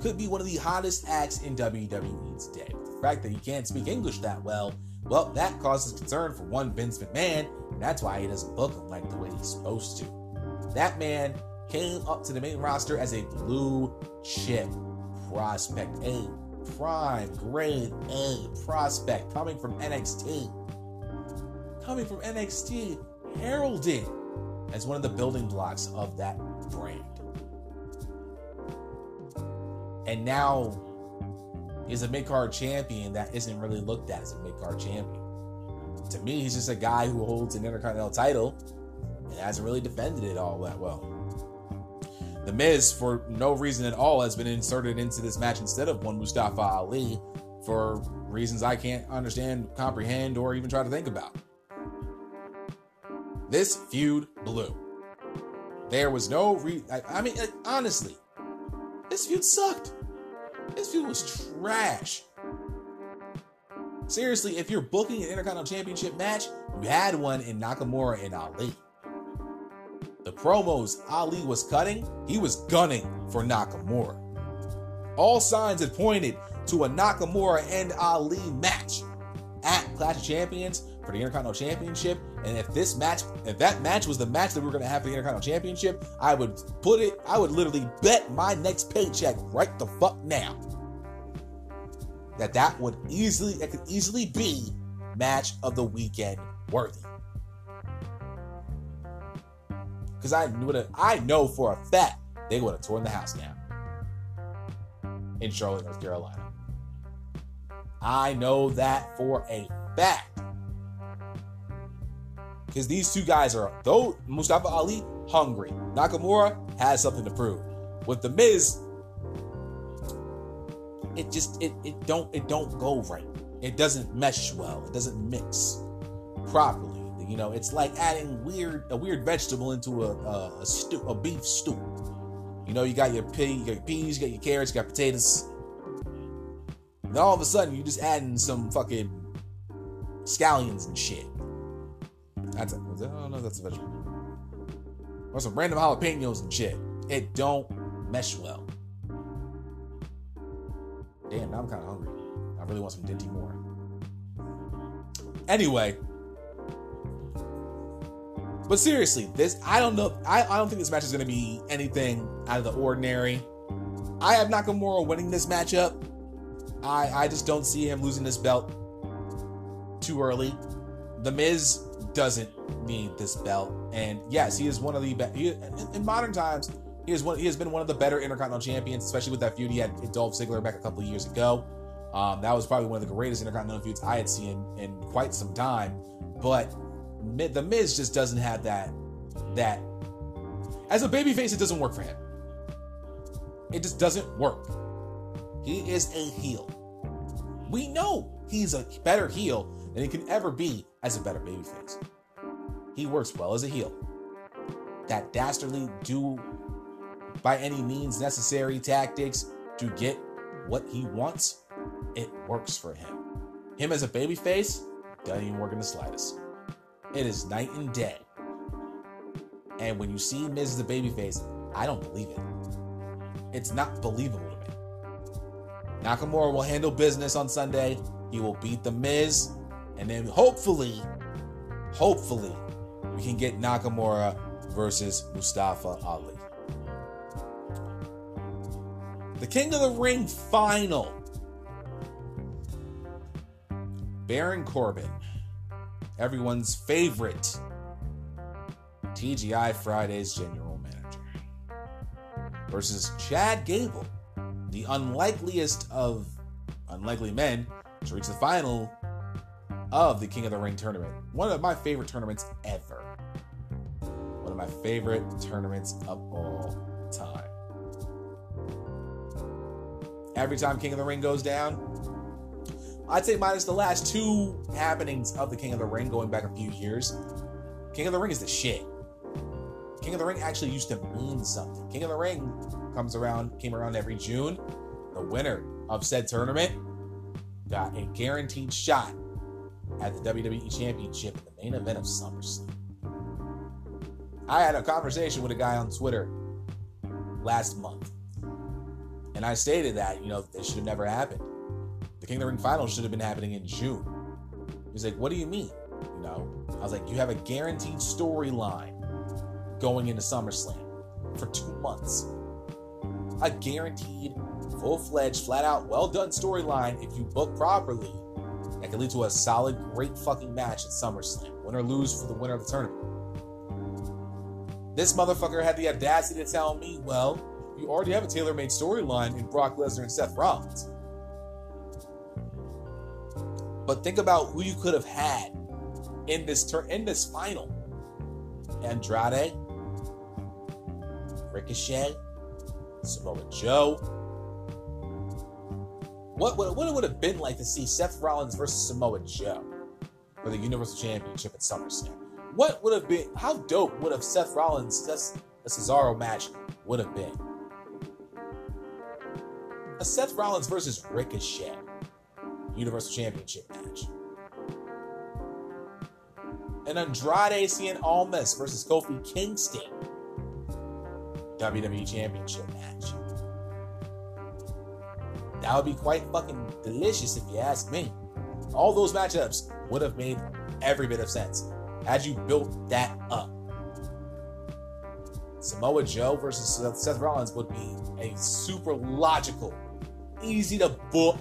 could be one of the hottest acts in WWE today. The fact that he can't speak English that well, well, that causes concern for one Vince McMahon, and that's why he doesn't book him like the way he's supposed to. That man came up to the main roster as a blue chip prospect, a prime grade A prospect coming from NXT. Coming from NXT, heralded as one of the building blocks of that brand. And now He's a mid card champion that isn't really looked at as a mid card champion. To me, he's just a guy who holds an Intercontinental title and hasn't really defended it all that well. The Miz, for no reason at all, has been inserted into this match instead of one Mustafa Ali for reasons I can't understand, comprehend, or even try to think about. This feud blew. There was no re. I, I mean, like, honestly, this feud sucked. This feud was trash. Seriously, if you're booking an Intercontinental Championship match, you had one in Nakamura and Ali. The promos Ali was cutting, he was gunning for Nakamura. All signs had pointed to a Nakamura and Ali match at Clash of Champions for the Intercontinental Championship. And if this match, if that match was the match that we are going to have for the Intercontinental Championship, I would put it, I would literally bet my next paycheck right the fuck now that that would easily, that could easily be match of the weekend worthy. Because I knew that I know for a fact they would have torn the house down in Charlotte, North Carolina. I know that for a fact. Because these two guys are, though Mustafa Ali, hungry. Nakamura has something to prove. With The Miz, it just it it don't it don't go right. It doesn't mesh well. It doesn't mix properly. You know, it's like adding weird a weird vegetable into a a, a stew, a beef stew. You know, you got your pea, you got your peas, you got your carrots, you got potatoes. And all of a sudden, you're just adding some fucking scallions and shit. That's a, I don't know if that's a vegetable. Or some random jalapenos and shit. It don't mesh well. Damn, now I'm kind of hungry. I really want some Dinty Moore. Anyway, but seriously, this I don't know. I, I don't think this match is going to be anything out of the ordinary. I have Nakamura winning this matchup. I I just don't see him losing this belt too early. The Miz doesn't need this belt, and yes, he is one of the best. In, in modern times, he is one. He has been one of the better Intercontinental champions, especially with that feud he had with Dolph Ziggler back a couple of years ago. Um, that was probably one of the greatest Intercontinental feuds I had seen in quite some time. But the Miz just doesn't have that. That as a babyface, it doesn't work for him. It just doesn't work. He is a heel. We know he's a better heel than he can ever be as a better babyface. He works well as a heel. That dastardly do by any means necessary tactics to get what he wants, it works for him. Him as a babyface doesn't even work in the slightest. It is night and day. And when you see Miz as a babyface, I don't believe it. It's not believable to me. Nakamura will handle business on Sunday. He will beat the Miz, and then hopefully, hopefully, we can get Nakamura versus Mustafa Ali. The King of the Ring final. Baron Corbin, everyone's favorite TGI Fridays general manager, versus Chad Gable, the unlikeliest of unlikely men to reach the final of the King of the Ring tournament. One of my favorite tournaments ever. One of my favorite tournaments of all time every time King of the Ring goes down. I'd say minus the last two happenings of the King of the Ring going back a few years. King of the Ring is the shit. King of the Ring actually used to mean something. King of the Ring comes around, came around every June. The winner of said tournament got a guaranteed shot at the WWE Championship in the main event of SummerSlam. I had a conversation with a guy on Twitter last month and I stated that, you know, it should have never happened. The King of the Ring final should have been happening in June. He's like, what do you mean? You know, I was like, you have a guaranteed storyline going into SummerSlam for two months. A guaranteed, full fledged, flat out, well done storyline if you book properly that can lead to a solid, great fucking match at SummerSlam. Win or lose for the winner of the tournament. This motherfucker had the audacity to tell me, well, you already have a tailor-made storyline in Brock Lesnar and Seth Rollins. But think about who you could have had in this turn in this final. Andrade, Ricochet, Samoa Joe. What would, what it would have been like to see Seth Rollins versus Samoa Joe for the Universal Championship at SummerSlam? What would have been? How dope would have Seth Rollins, that's a Cesaro match, would have been? A Seth Rollins versus Ricochet Universal Championship match. An Andrade Cien Almas versus Kofi Kingston WWE Championship match. That would be quite fucking delicious if you ask me. All those matchups would have made every bit of sense had you built that up. Samoa Joe versus Seth Rollins would be a super logical, easy to book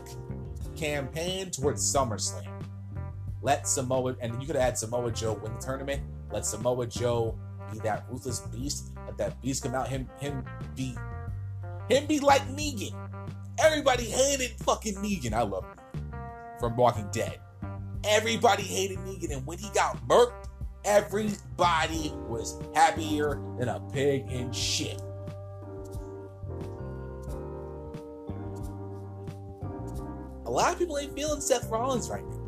campaign towards SummerSlam. Let Samoa, and you could had Samoa Joe win the tournament. Let Samoa Joe be that ruthless beast. Let that beast come out. Him, him be, him be like Negan. Everybody hated fucking Negan. I love him from Walking Dead. Everybody hated Negan, and when he got murked, everybody was happier than a pig in shit. A lot of people ain't feeling Seth Rollins right now.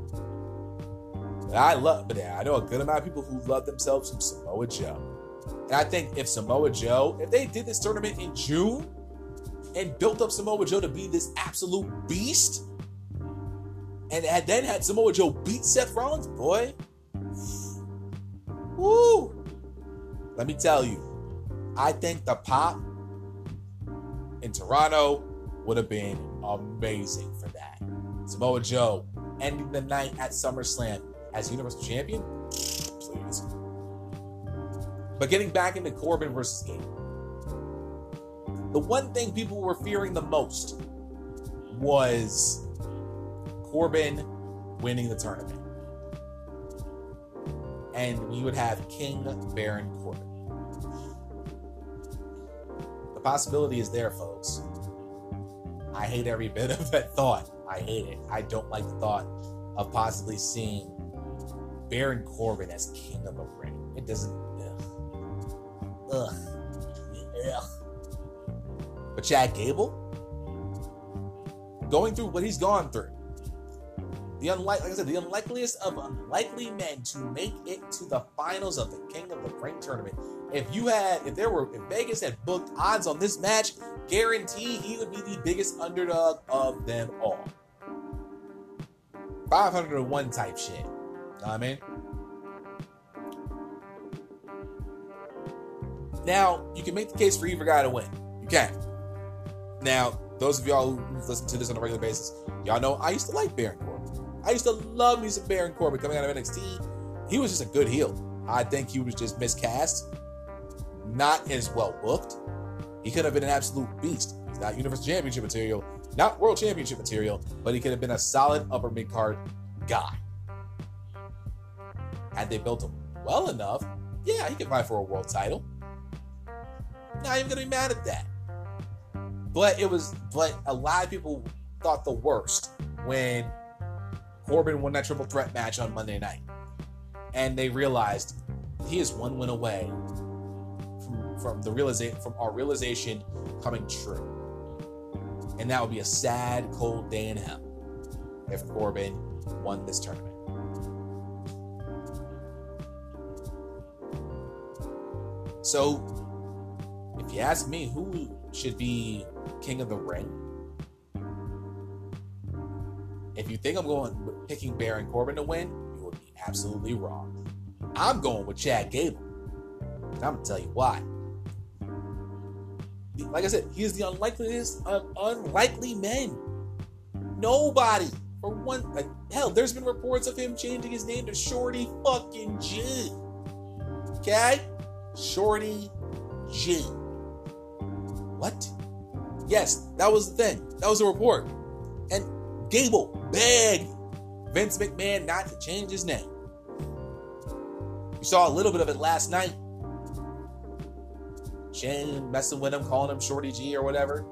I love, but I know a good amount of people who love themselves some Samoa Joe. And I think if Samoa Joe, if they did this tournament in June and built up Samoa Joe to be this absolute beast, and had then had Samoa Joe beat Seth Rollins, boy, woo! Let me tell you, I think the pop in Toronto would have been amazing for that. Samoa Joe ending the night at SummerSlam as Universal Champion? Please. But getting back into Corbin versus Gable. The one thing people were fearing the most was Corbin winning the tournament. And we would have King Baron Corbin. The possibility is there, folks. I hate every bit of that thought. I hate it. I don't like the thought of possibly seeing Baron Corbin as king of the ring. It doesn't. Ugh. Ugh. Ugh. But Chad Gable, going through what he's gone through, the unlike, like I said, the unlikeliest of unlikely men to make it to the finals of the King of the Ring tournament. If you had, if there were, if Vegas had booked odds on this match, guarantee he would be the biggest underdog of them all. 500 to 1 type shit. Know what I mean? Now, you can make the case for either guy to win. You can. Now, those of y'all who listen to this on a regular basis, y'all know I used to like Baron Corbin. I used to love some Baron Corbin coming out of NXT. He was just a good heel. I think he was just miscast, not as well booked. He could have been an absolute beast. He's not Universal Championship material, not World Championship material, but he could have been a solid upper mid card guy. Had they built him well enough, yeah, he could fight for a world title. Not even gonna be mad at that. But it was, but a lot of people thought the worst when Corbin won that triple threat match on Monday night, and they realized he is one win away from, from the realization from our realization coming true, and that would be a sad, cold day in hell if Corbin won this tournament. So, if you ask me who should be king of the ring, if you think I'm going with picking Baron Corbin to win, you would be absolutely wrong. I'm going with Chad Gable. I'm gonna tell you why. Like I said, he is the unlikeliest of unlikely men. Nobody, for one, like hell, there's been reports of him changing his name to Shorty fucking G. Okay? Shorty G. What? Yes, that was the thing. That was a report. And Gable begged Vince McMahon not to change his name. We saw a little bit of it last night. Shane messing with him, calling him Shorty G or whatever.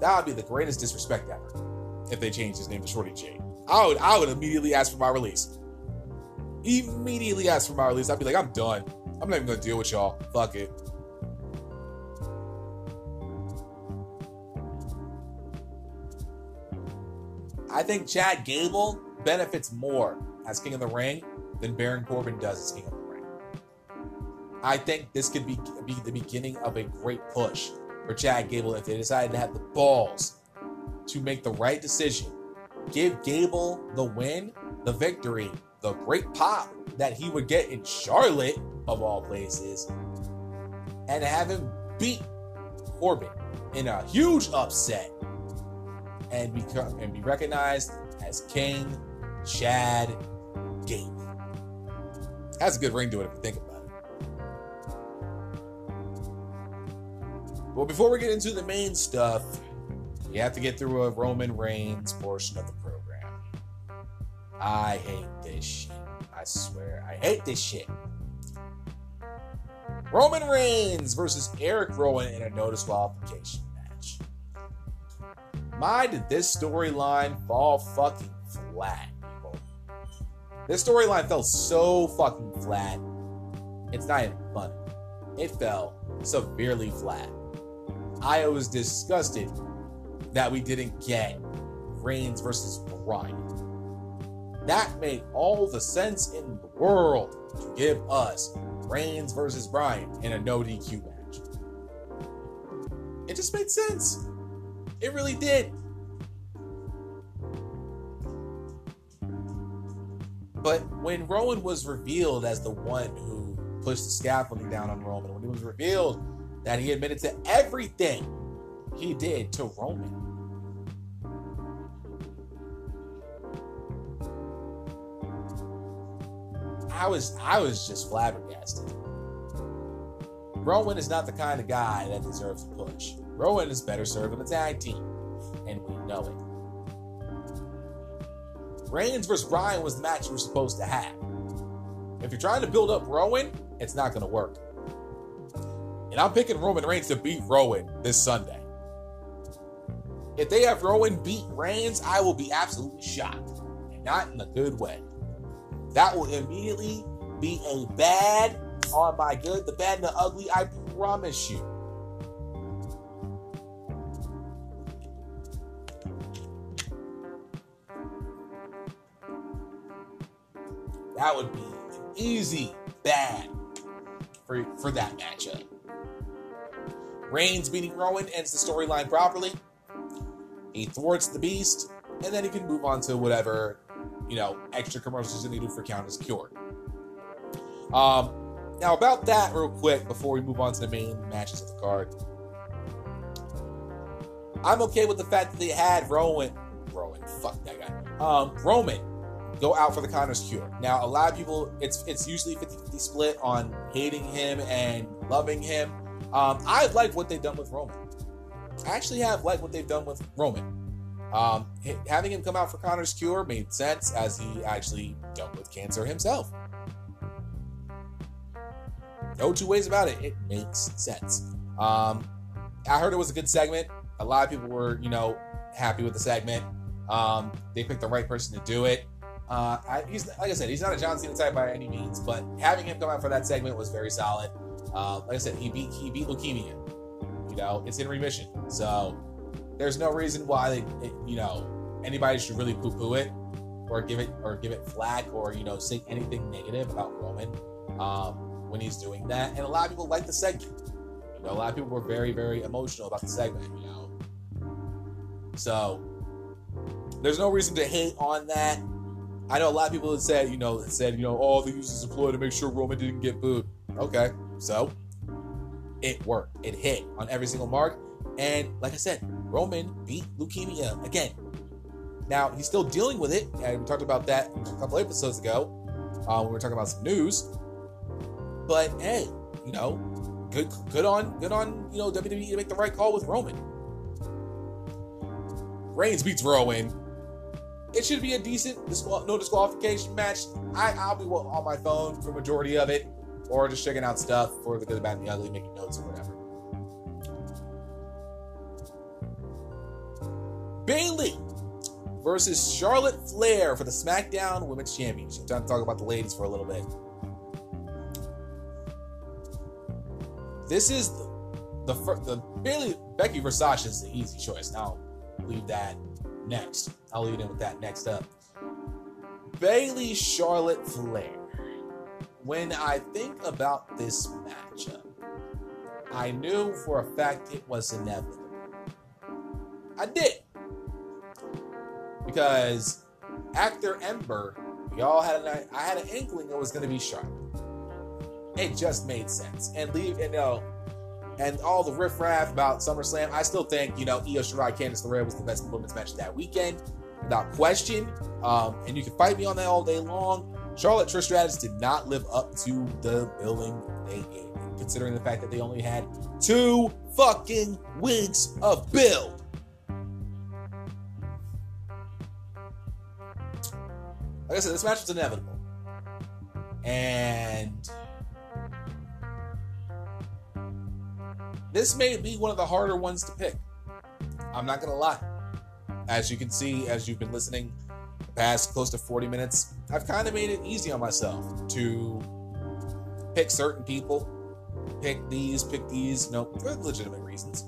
That would be the greatest disrespect ever. if they changed his name to Shorty G. I would I would immediately ask for my release. Immediately ask for my release. I'd be like, I'm done. I'm not even gonna deal with y'all. Fuck it. I think Chad Gable benefits more as King of the Ring than Baron Corbin does as King of the Ring. I think this could be, be the beginning of a great push for Chad Gable if they decided to have the balls to make the right decision. Give Gable the win, the victory, the great pop that he would get in Charlotte, of all places, and have him beat Corbin in a huge upset and become and be recognized as King Chad Gable. Has a good ring to it if you think about it. Well, before we get into the main stuff, we have to get through a Roman Reigns portion of the program. I hate this shit. I swear, I hate this shit. Roman Reigns versus Eric Rowan in a no disqualification. My, did this storyline fall fucking flat, people. This storyline fell so fucking flat. It's not even funny. It fell severely flat. I was disgusted that we didn't get Reigns versus Bryan. That made all the sense in the world to give us Reigns versus Bryan in a no DQ match. It just made sense. It really did. But when Rowan was revealed as the one who pushed the scaffolding down on Roman, when it was revealed that he admitted to everything he did to Roman, I was I was just flabbergasted. Rowan is not the kind of guy that deserves a push. Rowan is better served in a tag team, and we know it. Reigns versus Bryan was the match you were supposed to have. If you're trying to build up Rowan, it's not going to work. And I'm picking Roman Reigns to beat Rowan this Sunday. If they have Rowan beat Reigns, I will be absolutely shocked. And not in a good way. That will immediately be a bad on my good, the bad and the ugly, I promise you. That would be an easy bad for, for that matchup. Reigns beating Rowan ends the storyline properly. He thwarts the beast, and then he can move on to whatever, you know, extra commercials he do for Connor's Cure. Um, now, about that, real quick, before we move on to the main matches of the card. I'm okay with the fact that they had Rowan, Rowan, fuck that guy, um, Roman go out for the Connor's cure. Now, a lot of people, it's it's usually 50-50 split on hating him and loving him. Um, I like what they've done with Roman. I actually have liked what they've done with Roman. Um, having him come out for Connor's cure made sense as he actually dealt with cancer himself. No two ways about it. It makes sense. Um, I heard it was a good segment. A lot of people were, you know, happy with the segment. Um, they picked the right person to do it. Uh, I, he's like I said, he's not a John Cena type by any means, but having him come out for that segment was very solid. Uh, like I said, he beat he beat leukemia. You know, it's in remission, so there's no reason why they, it, you know anybody should really poo-poo it or give it or give it flack or you know say anything negative about Roman um, when he's doing that. And a lot of people like the segment. You know, a lot of people were very very emotional about the segment. You know, so there's no reason to hate on that. I know a lot of people have said, you know, said, you know, all the users a ploy to make sure Roman didn't get booed. Okay, so it worked. It hit on every single mark. And like I said, Roman beat leukemia again. Now he's still dealing with it, and we talked about that a couple episodes ago uh, when we were talking about some news. But hey, you know, good, good on, good on, you know, WWE to make the right call with Roman. Reigns beats Rowan it should be a decent disqual- no disqualification match. I, I'll be on my phone for majority of it, or just checking out stuff for the good, the bad, and the ugly, making notes or whatever. Bayley versus Charlotte Flair for the SmackDown Women's Championship. Time to talk about the ladies for a little bit. This is the the, the Bayley Becky versus Sasha is the easy choice. Now leave that next. I'll leave in with that next up. Bayley Charlotte Flair. When I think about this matchup, I knew for a fact it was inevitable. I did. Because after Ember, we all had an I had an inkling it was gonna be Charlotte. It just made sense. And leave and you know, and all the riffraff about SummerSlam, I still think, you know, Io Shirai Candice LeRae was the best women's match that weekend, without question. Um, and you can fight me on that all day long. Charlotte Trish Stratus did not live up to the billing they gave, considering the fact that they only had two fucking weeks of build. Like I said, this match was inevitable. And this may be one of the harder ones to pick. I'm not gonna lie. As you can see, as you've been listening the past close to 40 minutes, I've kind of made it easy on myself to pick certain people, pick these, pick these, no, for legitimate reasons.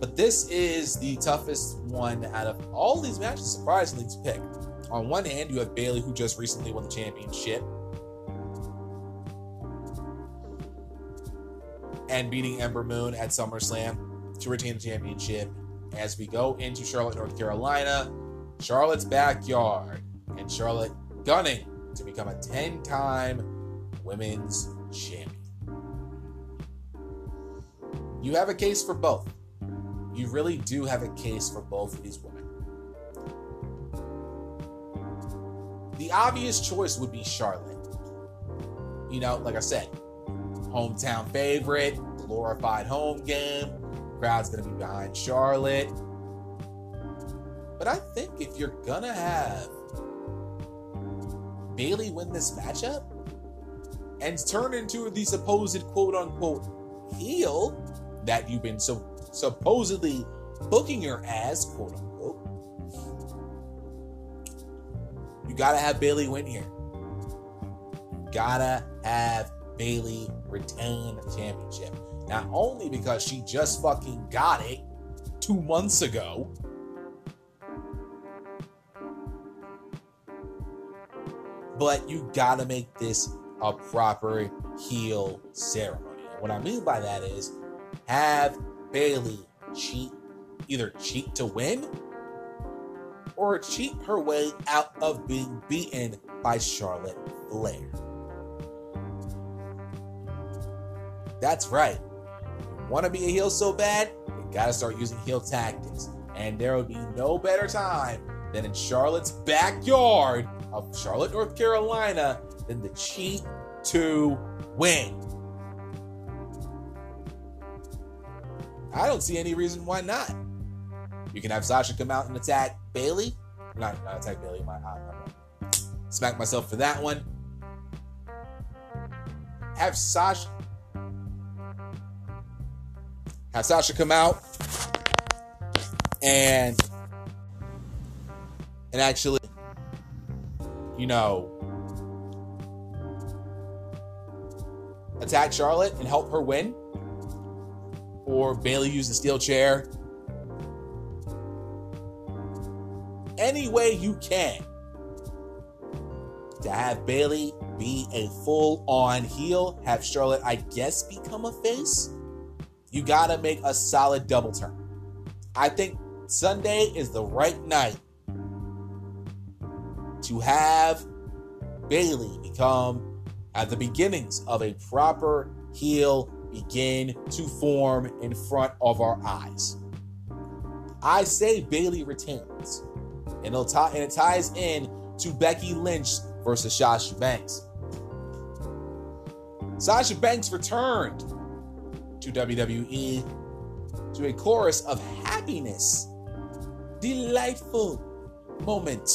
But this is the toughest one out of all these matches, surprisingly, to pick. On one hand, you have Bayley, who just recently won the championship, and beating Ember Moon at SummerSlam to retain the championship. As we go into Charlotte, North Carolina, Charlotte's backyard, and Charlotte gunning to become a 10 time women's champion. You have a case for both. You really do have a case for both of these women. The obvious choice would be Charlotte. You know, like I said, hometown favorite, glorified home game. Crowd's gonna be behind Charlotte. But I think if you're gonna have Bayley win this matchup and turn into the supposed quote unquote heel that you've been so supposedly booking her as, quote unquote, you gotta have Bayley win here. You gotta have Bayley retain the championship. Not only because she just fucking got it two months ago, but you gotta make this a proper heel ceremony. What I mean by that is have Bayley cheat, either cheat to win or cheat her way out of being beaten by Charlotte Flair. That's right. Want to be a heel so bad, you got to start using heel tactics. And there would be no better time than in Charlotte's backyard of Charlotte, North Carolina, than the cheat to win. I don't see any reason why not. You can have Sasha come out and attack Bayley. Not, not attack Bayley. My, I smack myself for that one. Have Sasha have Sasha come out? And and actually, you know, attack Charlotte and help her win, or Bayley use the steel chair. Any way you can to have Bayley be a full on heel, have Charlotte, I guess, become a face you got to make a solid double turn. I think Sunday is the right night to have Bayley become at the beginnings of a proper heel begin to form in front of our eyes. I say Bayley retains, and, it'll t- and it ties in to Becky Lynch versus Sasha Banks. Sasha Banks returned to WWE to a chorus of happiness. Delightful moment.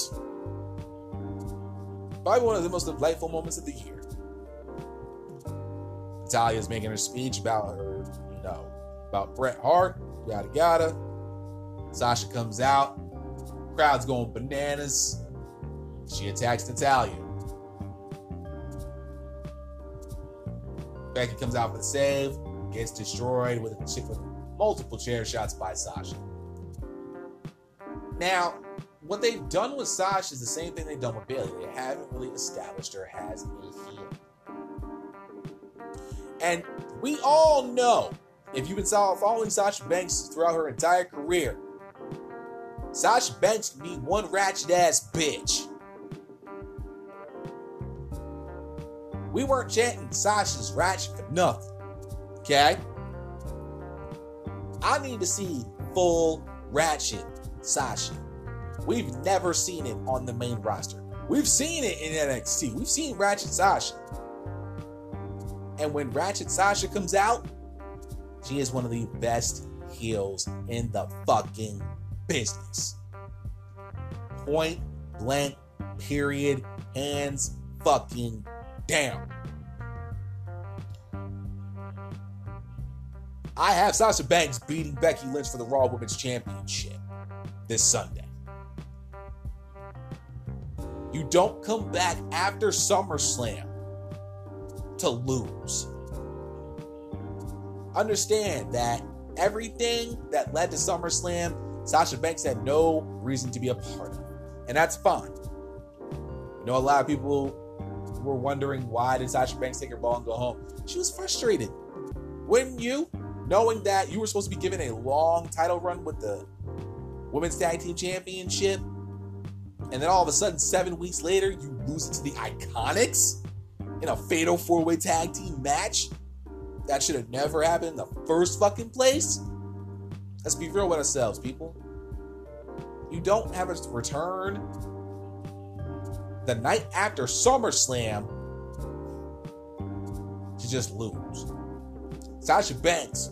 Probably one of the most delightful moments of the year. Natalya's making her speech about her, you know, about Bret Hart, yada yada. Sasha comes out, Crowd's going bananas. She attacks Natalya. Becky comes out for the save, gets destroyed with, with multiple chair shots by Sasha. Now, what they've done with Sasha is the same thing they've done with Bayley. They haven't really established her as a heel. And we all know, if you've been following Sasha Banks throughout her entire career, Sasha Banks can be one ratchet ass bitch. We weren't chanting Sasha's ratchet for nothing. Okay? I need to see full ratchet Sasha. We've never seen it on the main roster. We've seen it in NXT. We've seen Ratchet Sasha. And when Ratchet Sasha comes out, she is one of the best heels in the fucking business. Point blank, period, hands fucking down. I have Sasha Banks beating Becky Lynch for the Raw Women's Championship this Sunday. You don't come back after SummerSlam to lose. Understand that everything that led to SummerSlam, Sasha Banks had no reason to be a part of. And that's fine. You know, a lot of people were wondering why did Sasha Banks take her ball and go home. She was frustrated. Wouldn't you? Knowing that you were supposed to be given a long title run with the Women's Tag Team Championship, and then all of a sudden, seven weeks later, you lose it to the Iconics in a fatal four way tag team match? That should have never happened in the first fucking place. Let's be real with ourselves, people. You don't have a return the night after SummerSlam to just lose. Sasha Banks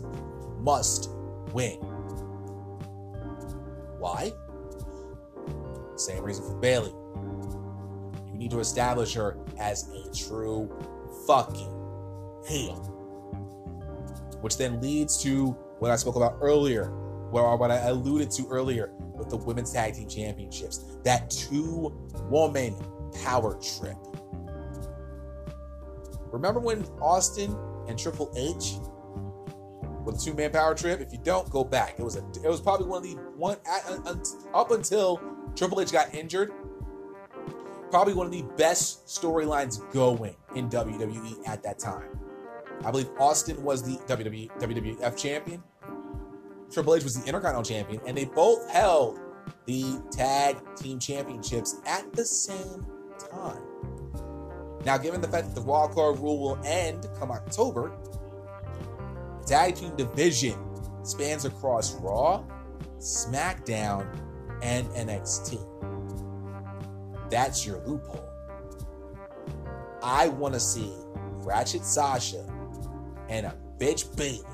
must win. Why? Same reason for Bayley. You need to establish her as a true fucking heel. Which then leads to what I spoke about earlier, or what I alluded to earlier with the Women's Tag Team Championships. That two woman power trip. Remember when Austin and Triple H with a two man power trip? If you don't, go back. It was a it was probably one of the one uh, up until Triple H got injured. Probably one of the best storylines going in WWE at that time. I believe Austin was the WWE WWF champion. Triple H was the Intercontinental champion, and they both held the tag team championships at the same time. Now, given the fact that the wild card rule will end come October, tag team division spans across Raw, SmackDown, and NXT. That's your loophole. I want to see Ratchet Sasha and a bitch Bayley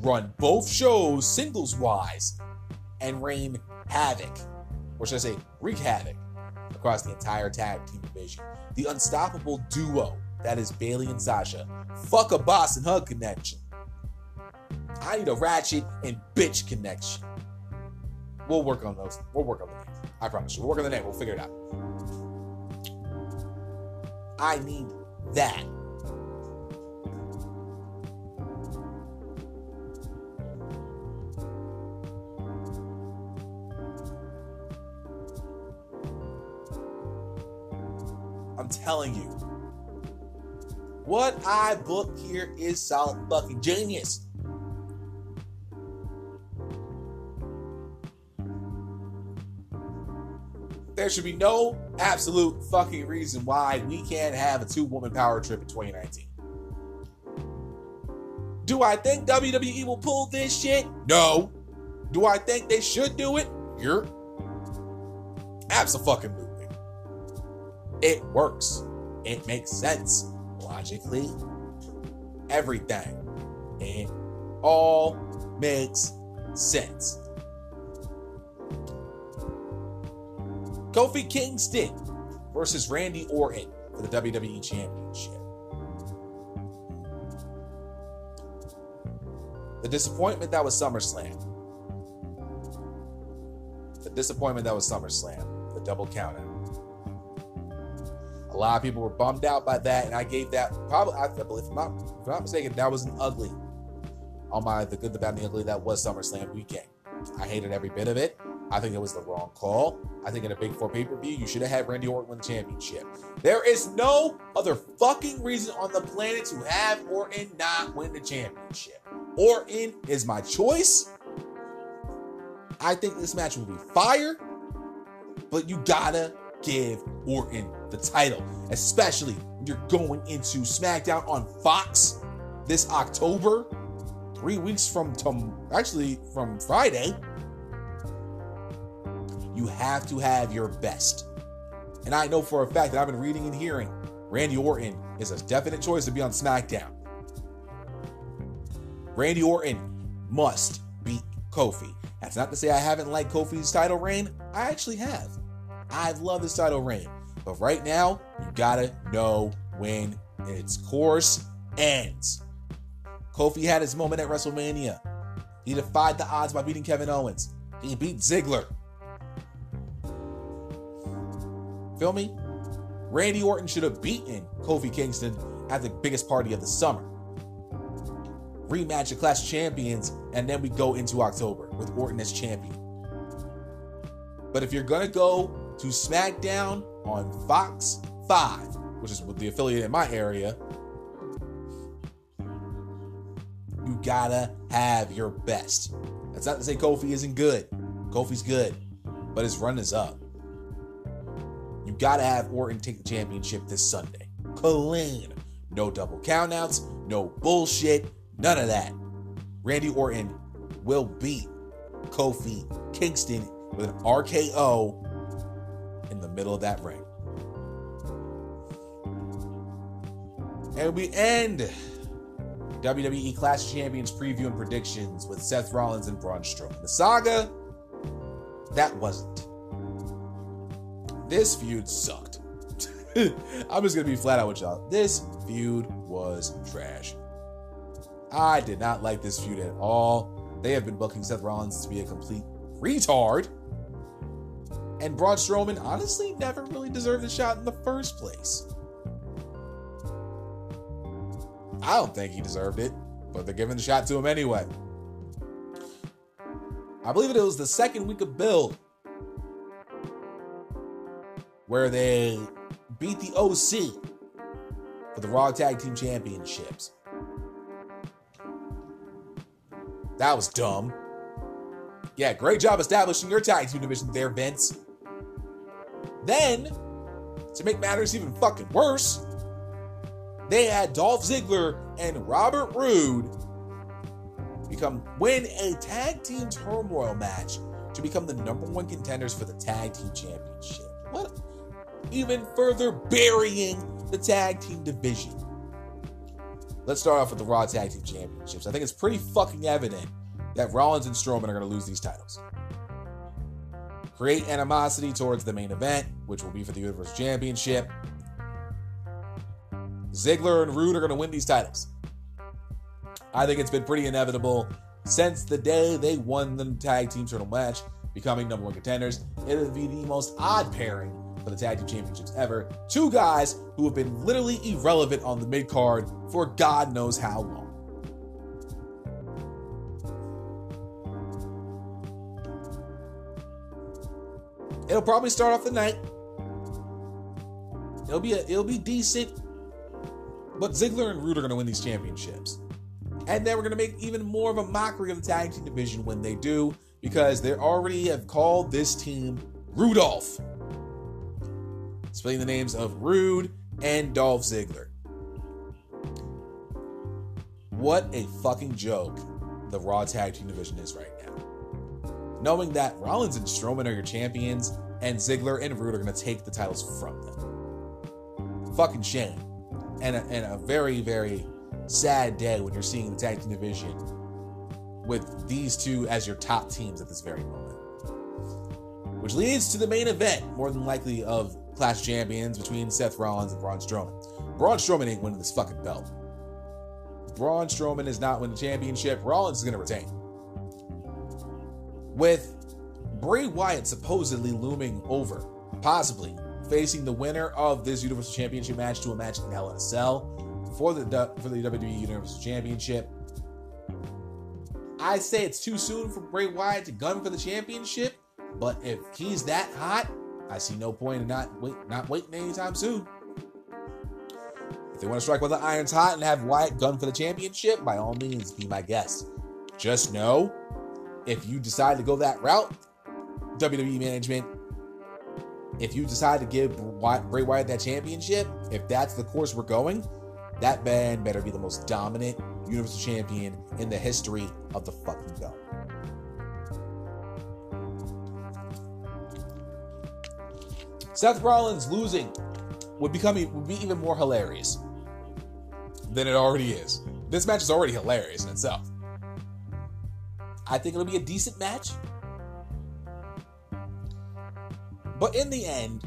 run both shows singles wise and reign havoc, or should I say, wreak havoc across the entire tag team division. The unstoppable duo that is Bayley and Sasha. Fuck a boss and hug connection. I need a ratchet and bitch connection. We'll work on those. We'll work on the name. I promise you. We'll work on the name. We'll figure it out. I need that. I'm telling you. What I book here is solid fucking genius. There should be no absolute fucking reason why we can't have a two woman power trip in 2019. Do I think WWE will pull this shit? No. Do I think they should do it? You're absolutely. It works. It makes sense logically. Everything. It all makes sense. Kofi Kingston versus Randy Orton for the WWE Championship. The disappointment that was SummerSlam. The disappointment that was SummerSlam, the double countout. A lot of people were bummed out by that, and I gave that probably, I believe, if I'm not, if I'm not mistaken, that was an ugly on my The Good, the Bad, and the Ugly. That was SummerSlam weekend. I hated every bit of it. I think it was the wrong call. I think in a big four pay per view, you should have had Randy Orton win the championship. There is no other fucking reason on the planet to have Orton not win the championship. Orton is my choice. I think this match will be fire, but you gotta give Orton the title, especially you're going into SmackDown on Fox this October, three weeks from tom- actually from Friday. You have to have your best. And I know for a fact that I've been reading and hearing Randy Orton is a definite choice to be on SmackDown. Randy Orton must beat Kofi. That's not to say I haven't liked Kofi's title reign. I actually have. I've this title reign. But right now, you gotta know when its course ends. Kofi had his moment at WrestleMania. He defied the odds by beating Kevin Owens. He beat Ziggler. Feel me? Randy Orton should have beaten Kofi Kingston at the biggest party of the summer. Rematch of Clash Champions, and then we go into October with Orton as champion. But if you're gonna go to SmackDown on Fox 5, which is the affiliate in my area, you gotta have your best. That's not to say Kofi isn't good. Kofi's good, but his run is up. You gotta have Orton take the championship this Sunday. Clean. No double countouts, no bullshit, none of that. Randy Orton will beat Kofi Kingston with an RKO in the middle of that ring. And we end WWE Clash Champions preview and predictions with Seth Rollins and Braun Strowman. The saga, that wasn't. This feud sucked. I'm just gonna be flat out with y'all. This feud was trash. I did not like this feud at all. They have been booking Seth Rollins to be a complete retard. And Braun Strowman honestly never really deserved a shot in the first place. I don't think he deserved it, but they're giving the shot to him anyway. I believe it was the second week of build where they beat the OC for the Raw Tag Team Championships. That was dumb. Yeah, great job establishing your tag team division there, Vince. Then, to make matters even fucking worse, they had Dolph Ziggler and Robert Roode become win a tag team turmoil match to become the number one contenders for the tag team championship. What? Even further burying the tag team division. Let's start off with the Raw Tag Team Championships. I think it's pretty fucking evident that Rollins and Strowman are going to lose these titles. Create animosity towards the main event, which will be for the Universal Championship. Ziggler and Roode are going to win these titles. I think it's been pretty inevitable since the day they won the tag team title match, becoming number one contenders. It would be the most odd pairing for the tag team championships ever. Two guys who have been literally irrelevant on the mid card for God knows how long. It'll probably start off the night. It'll be a, it'll be decent, but Ziggler and Roode are going to win these championships. And then we're going to make even more of a mockery of the tag team division when they do, because they already have called this team Rudolph. Spelling the names of Roode and Dolph Ziggler. What a fucking joke the Raw Tag Team division is right now. Knowing that Rollins and Strowman are your champions, and Ziggler and Roode are going to take the titles from them. Fucking shame. And a, and a very, very sad day when you're seeing the tag team division with these two as your top teams at this very moment. Which leads to the main event, more than likely, of Clash Champions between Seth Rollins and Braun Strowman. Braun Strowman ain't winning this fucking belt. Braun Strowman is not winning the championship. Rollins is going to retain. With Bray Wyatt supposedly looming over, possibly facing the winner of this Universal Championship match to a match in Hell in a Cell for the for the WWE Universal Championship. I say it's too soon for Bray Wyatt to gun for the championship, but if he's that hot, I see no point in not wait, not waiting anytime soon. If they want to strike while the iron's hot and have Wyatt gun for the championship, by all means, be my guest. Just know, if you decide to go that route, WWE management, if you decide to give Bray Wyatt that championship, if that's the course we're going, that man better be the most dominant Universal Champion in the history of the fucking go. Seth Rollins losing would become would be even more hilarious than it already is. This match is already hilarious in itself. I think it'll be a decent match. But in the end,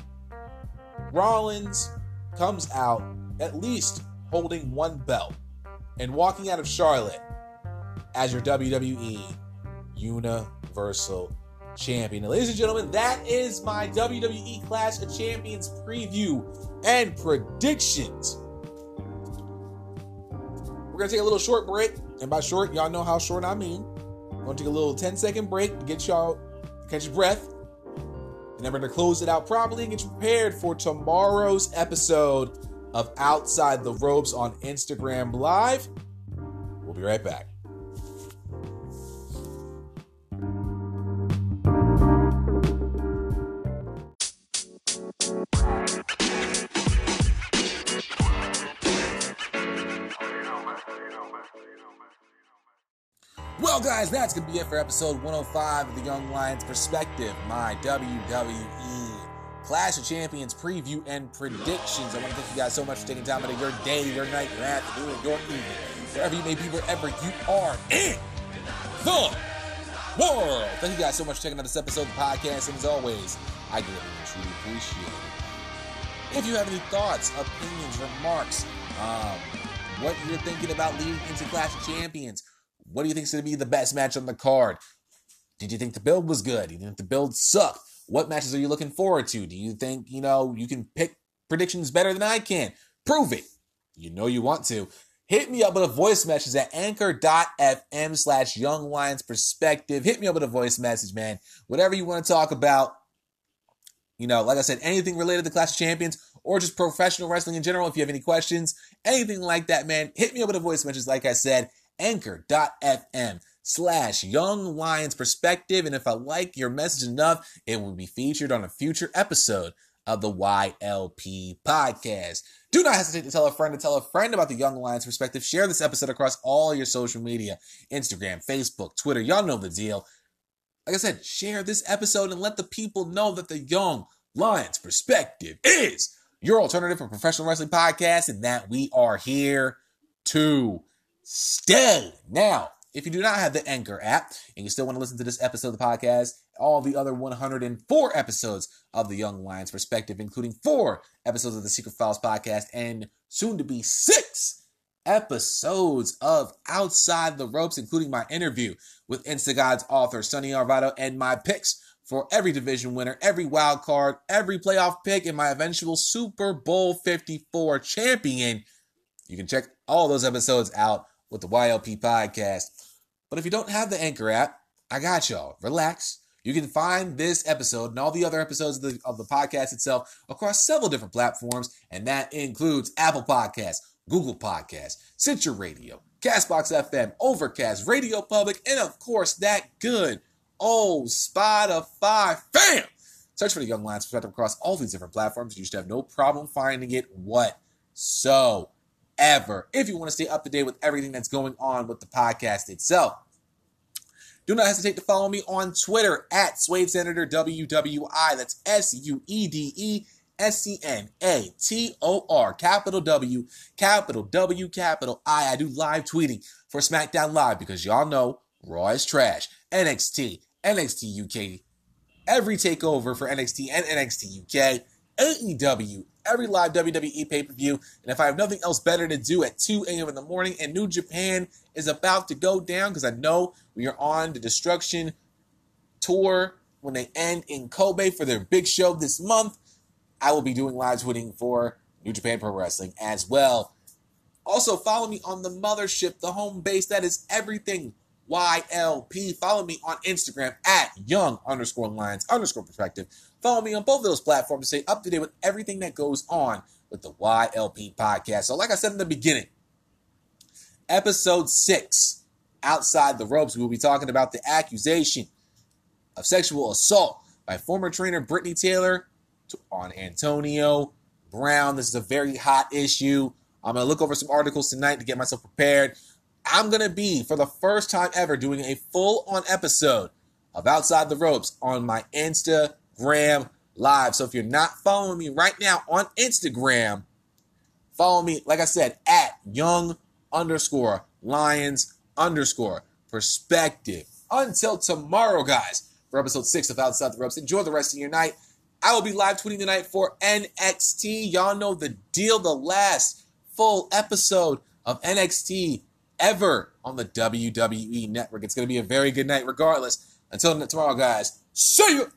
Rollins comes out at least holding one belt and walking out of Charlotte as your WWE Universal Champion. ladies and gentlemen, that is my WWE Clash of Champions preview and predictions. We're going to take a little short break. And by short, y'all know how short I mean. We're going to take a little 10 second break to get y'all catch your breath. And we're going to close it out properly and get you prepared for tomorrow's episode of Outside the Ropes on Instagram Live. We'll be right back. Guys, that's going to be it for episode 105 of the Young Lions Perspective, my WWE Clash of Champions preview and predictions. I want to thank you guys so much for taking time out of your day, your night, your afternoon, your evening, wherever you may be, wherever you are in the world. Thank you guys so much for checking out this episode of the podcast. And as always, I greatly truly appreciate it. If you have any thoughts, opinions, remarks, um, what you're thinking about leading into Clash of Champions, what do you think is going to be the best match on the card? Did you think the build was good? Did you think the build sucked? What matches are you looking forward to? Do you think, you know, you can pick predictions better than I can? Prove it. You know you want to. Hit me up with a voice message at anchor.fm slash young lions perspective. Hit me up with a voice message, man. Whatever you want to talk about. You know, like I said, anything related to Clash of Champions or just professional wrestling in general. If you have any questions, anything like that, man, hit me up with a voice message. Like I said, anchor.fm slash Young Lions Perspective. And if I like your message enough, it will be featured on a future episode of the YLP podcast. Do not hesitate to tell a friend to tell a friend about the Young Lions Perspective. Share this episode across all your social media Instagram, Facebook, Twitter. Y'all know the deal. Like I said, share this episode and let the people know that the Young Lions Perspective is your alternative for professional wrestling podcast and that we are here to stay. Now, if you do not have the Anchor app and you still want to listen to this episode of the podcast, all the other 104 episodes of the Young Lions Perspective, including four episodes of the Secret Files podcast and soon to be six episodes of Outside the Ropes, including my interview with Instagod's author, Sonny Arvado, and my picks for every division winner, every wild card, every playoff pick, and my eventual Super Bowl 54 champion. You can check all those episodes out with the YLP podcast. But if you don't have the Anchor app, I got y'all. Relax. You can find this episode and all the other episodes of the, of the podcast itself across several different platforms, and that includes Apple Podcasts, Google Podcasts, Stitcher Radio, Castbox FM, Overcast, Radio Public, and of course that good old Spotify. Fam! Search for the Young Lions Perspective across all these different platforms. You should have no problem finding it whatsoever ever if you want to stay up to date with everything that's going on with the podcast itself. Do not hesitate to follow me on Twitter at Suede Senator WWI. That's S U E D E S C N A T O R, capital W, capital W, capital I. I do live tweeting for SmackDown Live because y'all know Raw is trash. NXT, NXT UK, every takeover for NXT and NXT UK, AEW, every live WWE pay per view. And if I have nothing else better to do at 2 a.m. in the morning and New Japan is about to go down, because I know we are on the destruction tour when they end in Kobe for their big show this month, I will be doing live tweeting for New Japan Pro Wrestling as well. Also, follow me on the mothership, the home base. That is everything YLP. Follow me on Instagram at young underscore lions underscore perspective. Follow me on both of those platforms to stay up to date with everything that goes on with the YLP podcast. So, like I said in the beginning, episode six, Outside the Ropes, we will be talking about the accusation of sexual assault by former trainer Britney Taylor on Antonio Brown. This is a very hot issue. I'm going to look over some articles tonight to get myself prepared. I'm going to be, for the first time ever, doing a full on episode of Outside the Ropes on my Instagram live. So if you're not following me right now on Instagram, follow me, like I said, at young underscore lions underscore perspective. Until tomorrow, guys, for episode six of Outside the Ropes. Enjoy the rest of your night. I will be live tweeting tonight for NXT. Y'all know the deal, the last full episode of NXT ever on the WWE network. It's going to be a very good night regardless. Until tomorrow, guys, see you.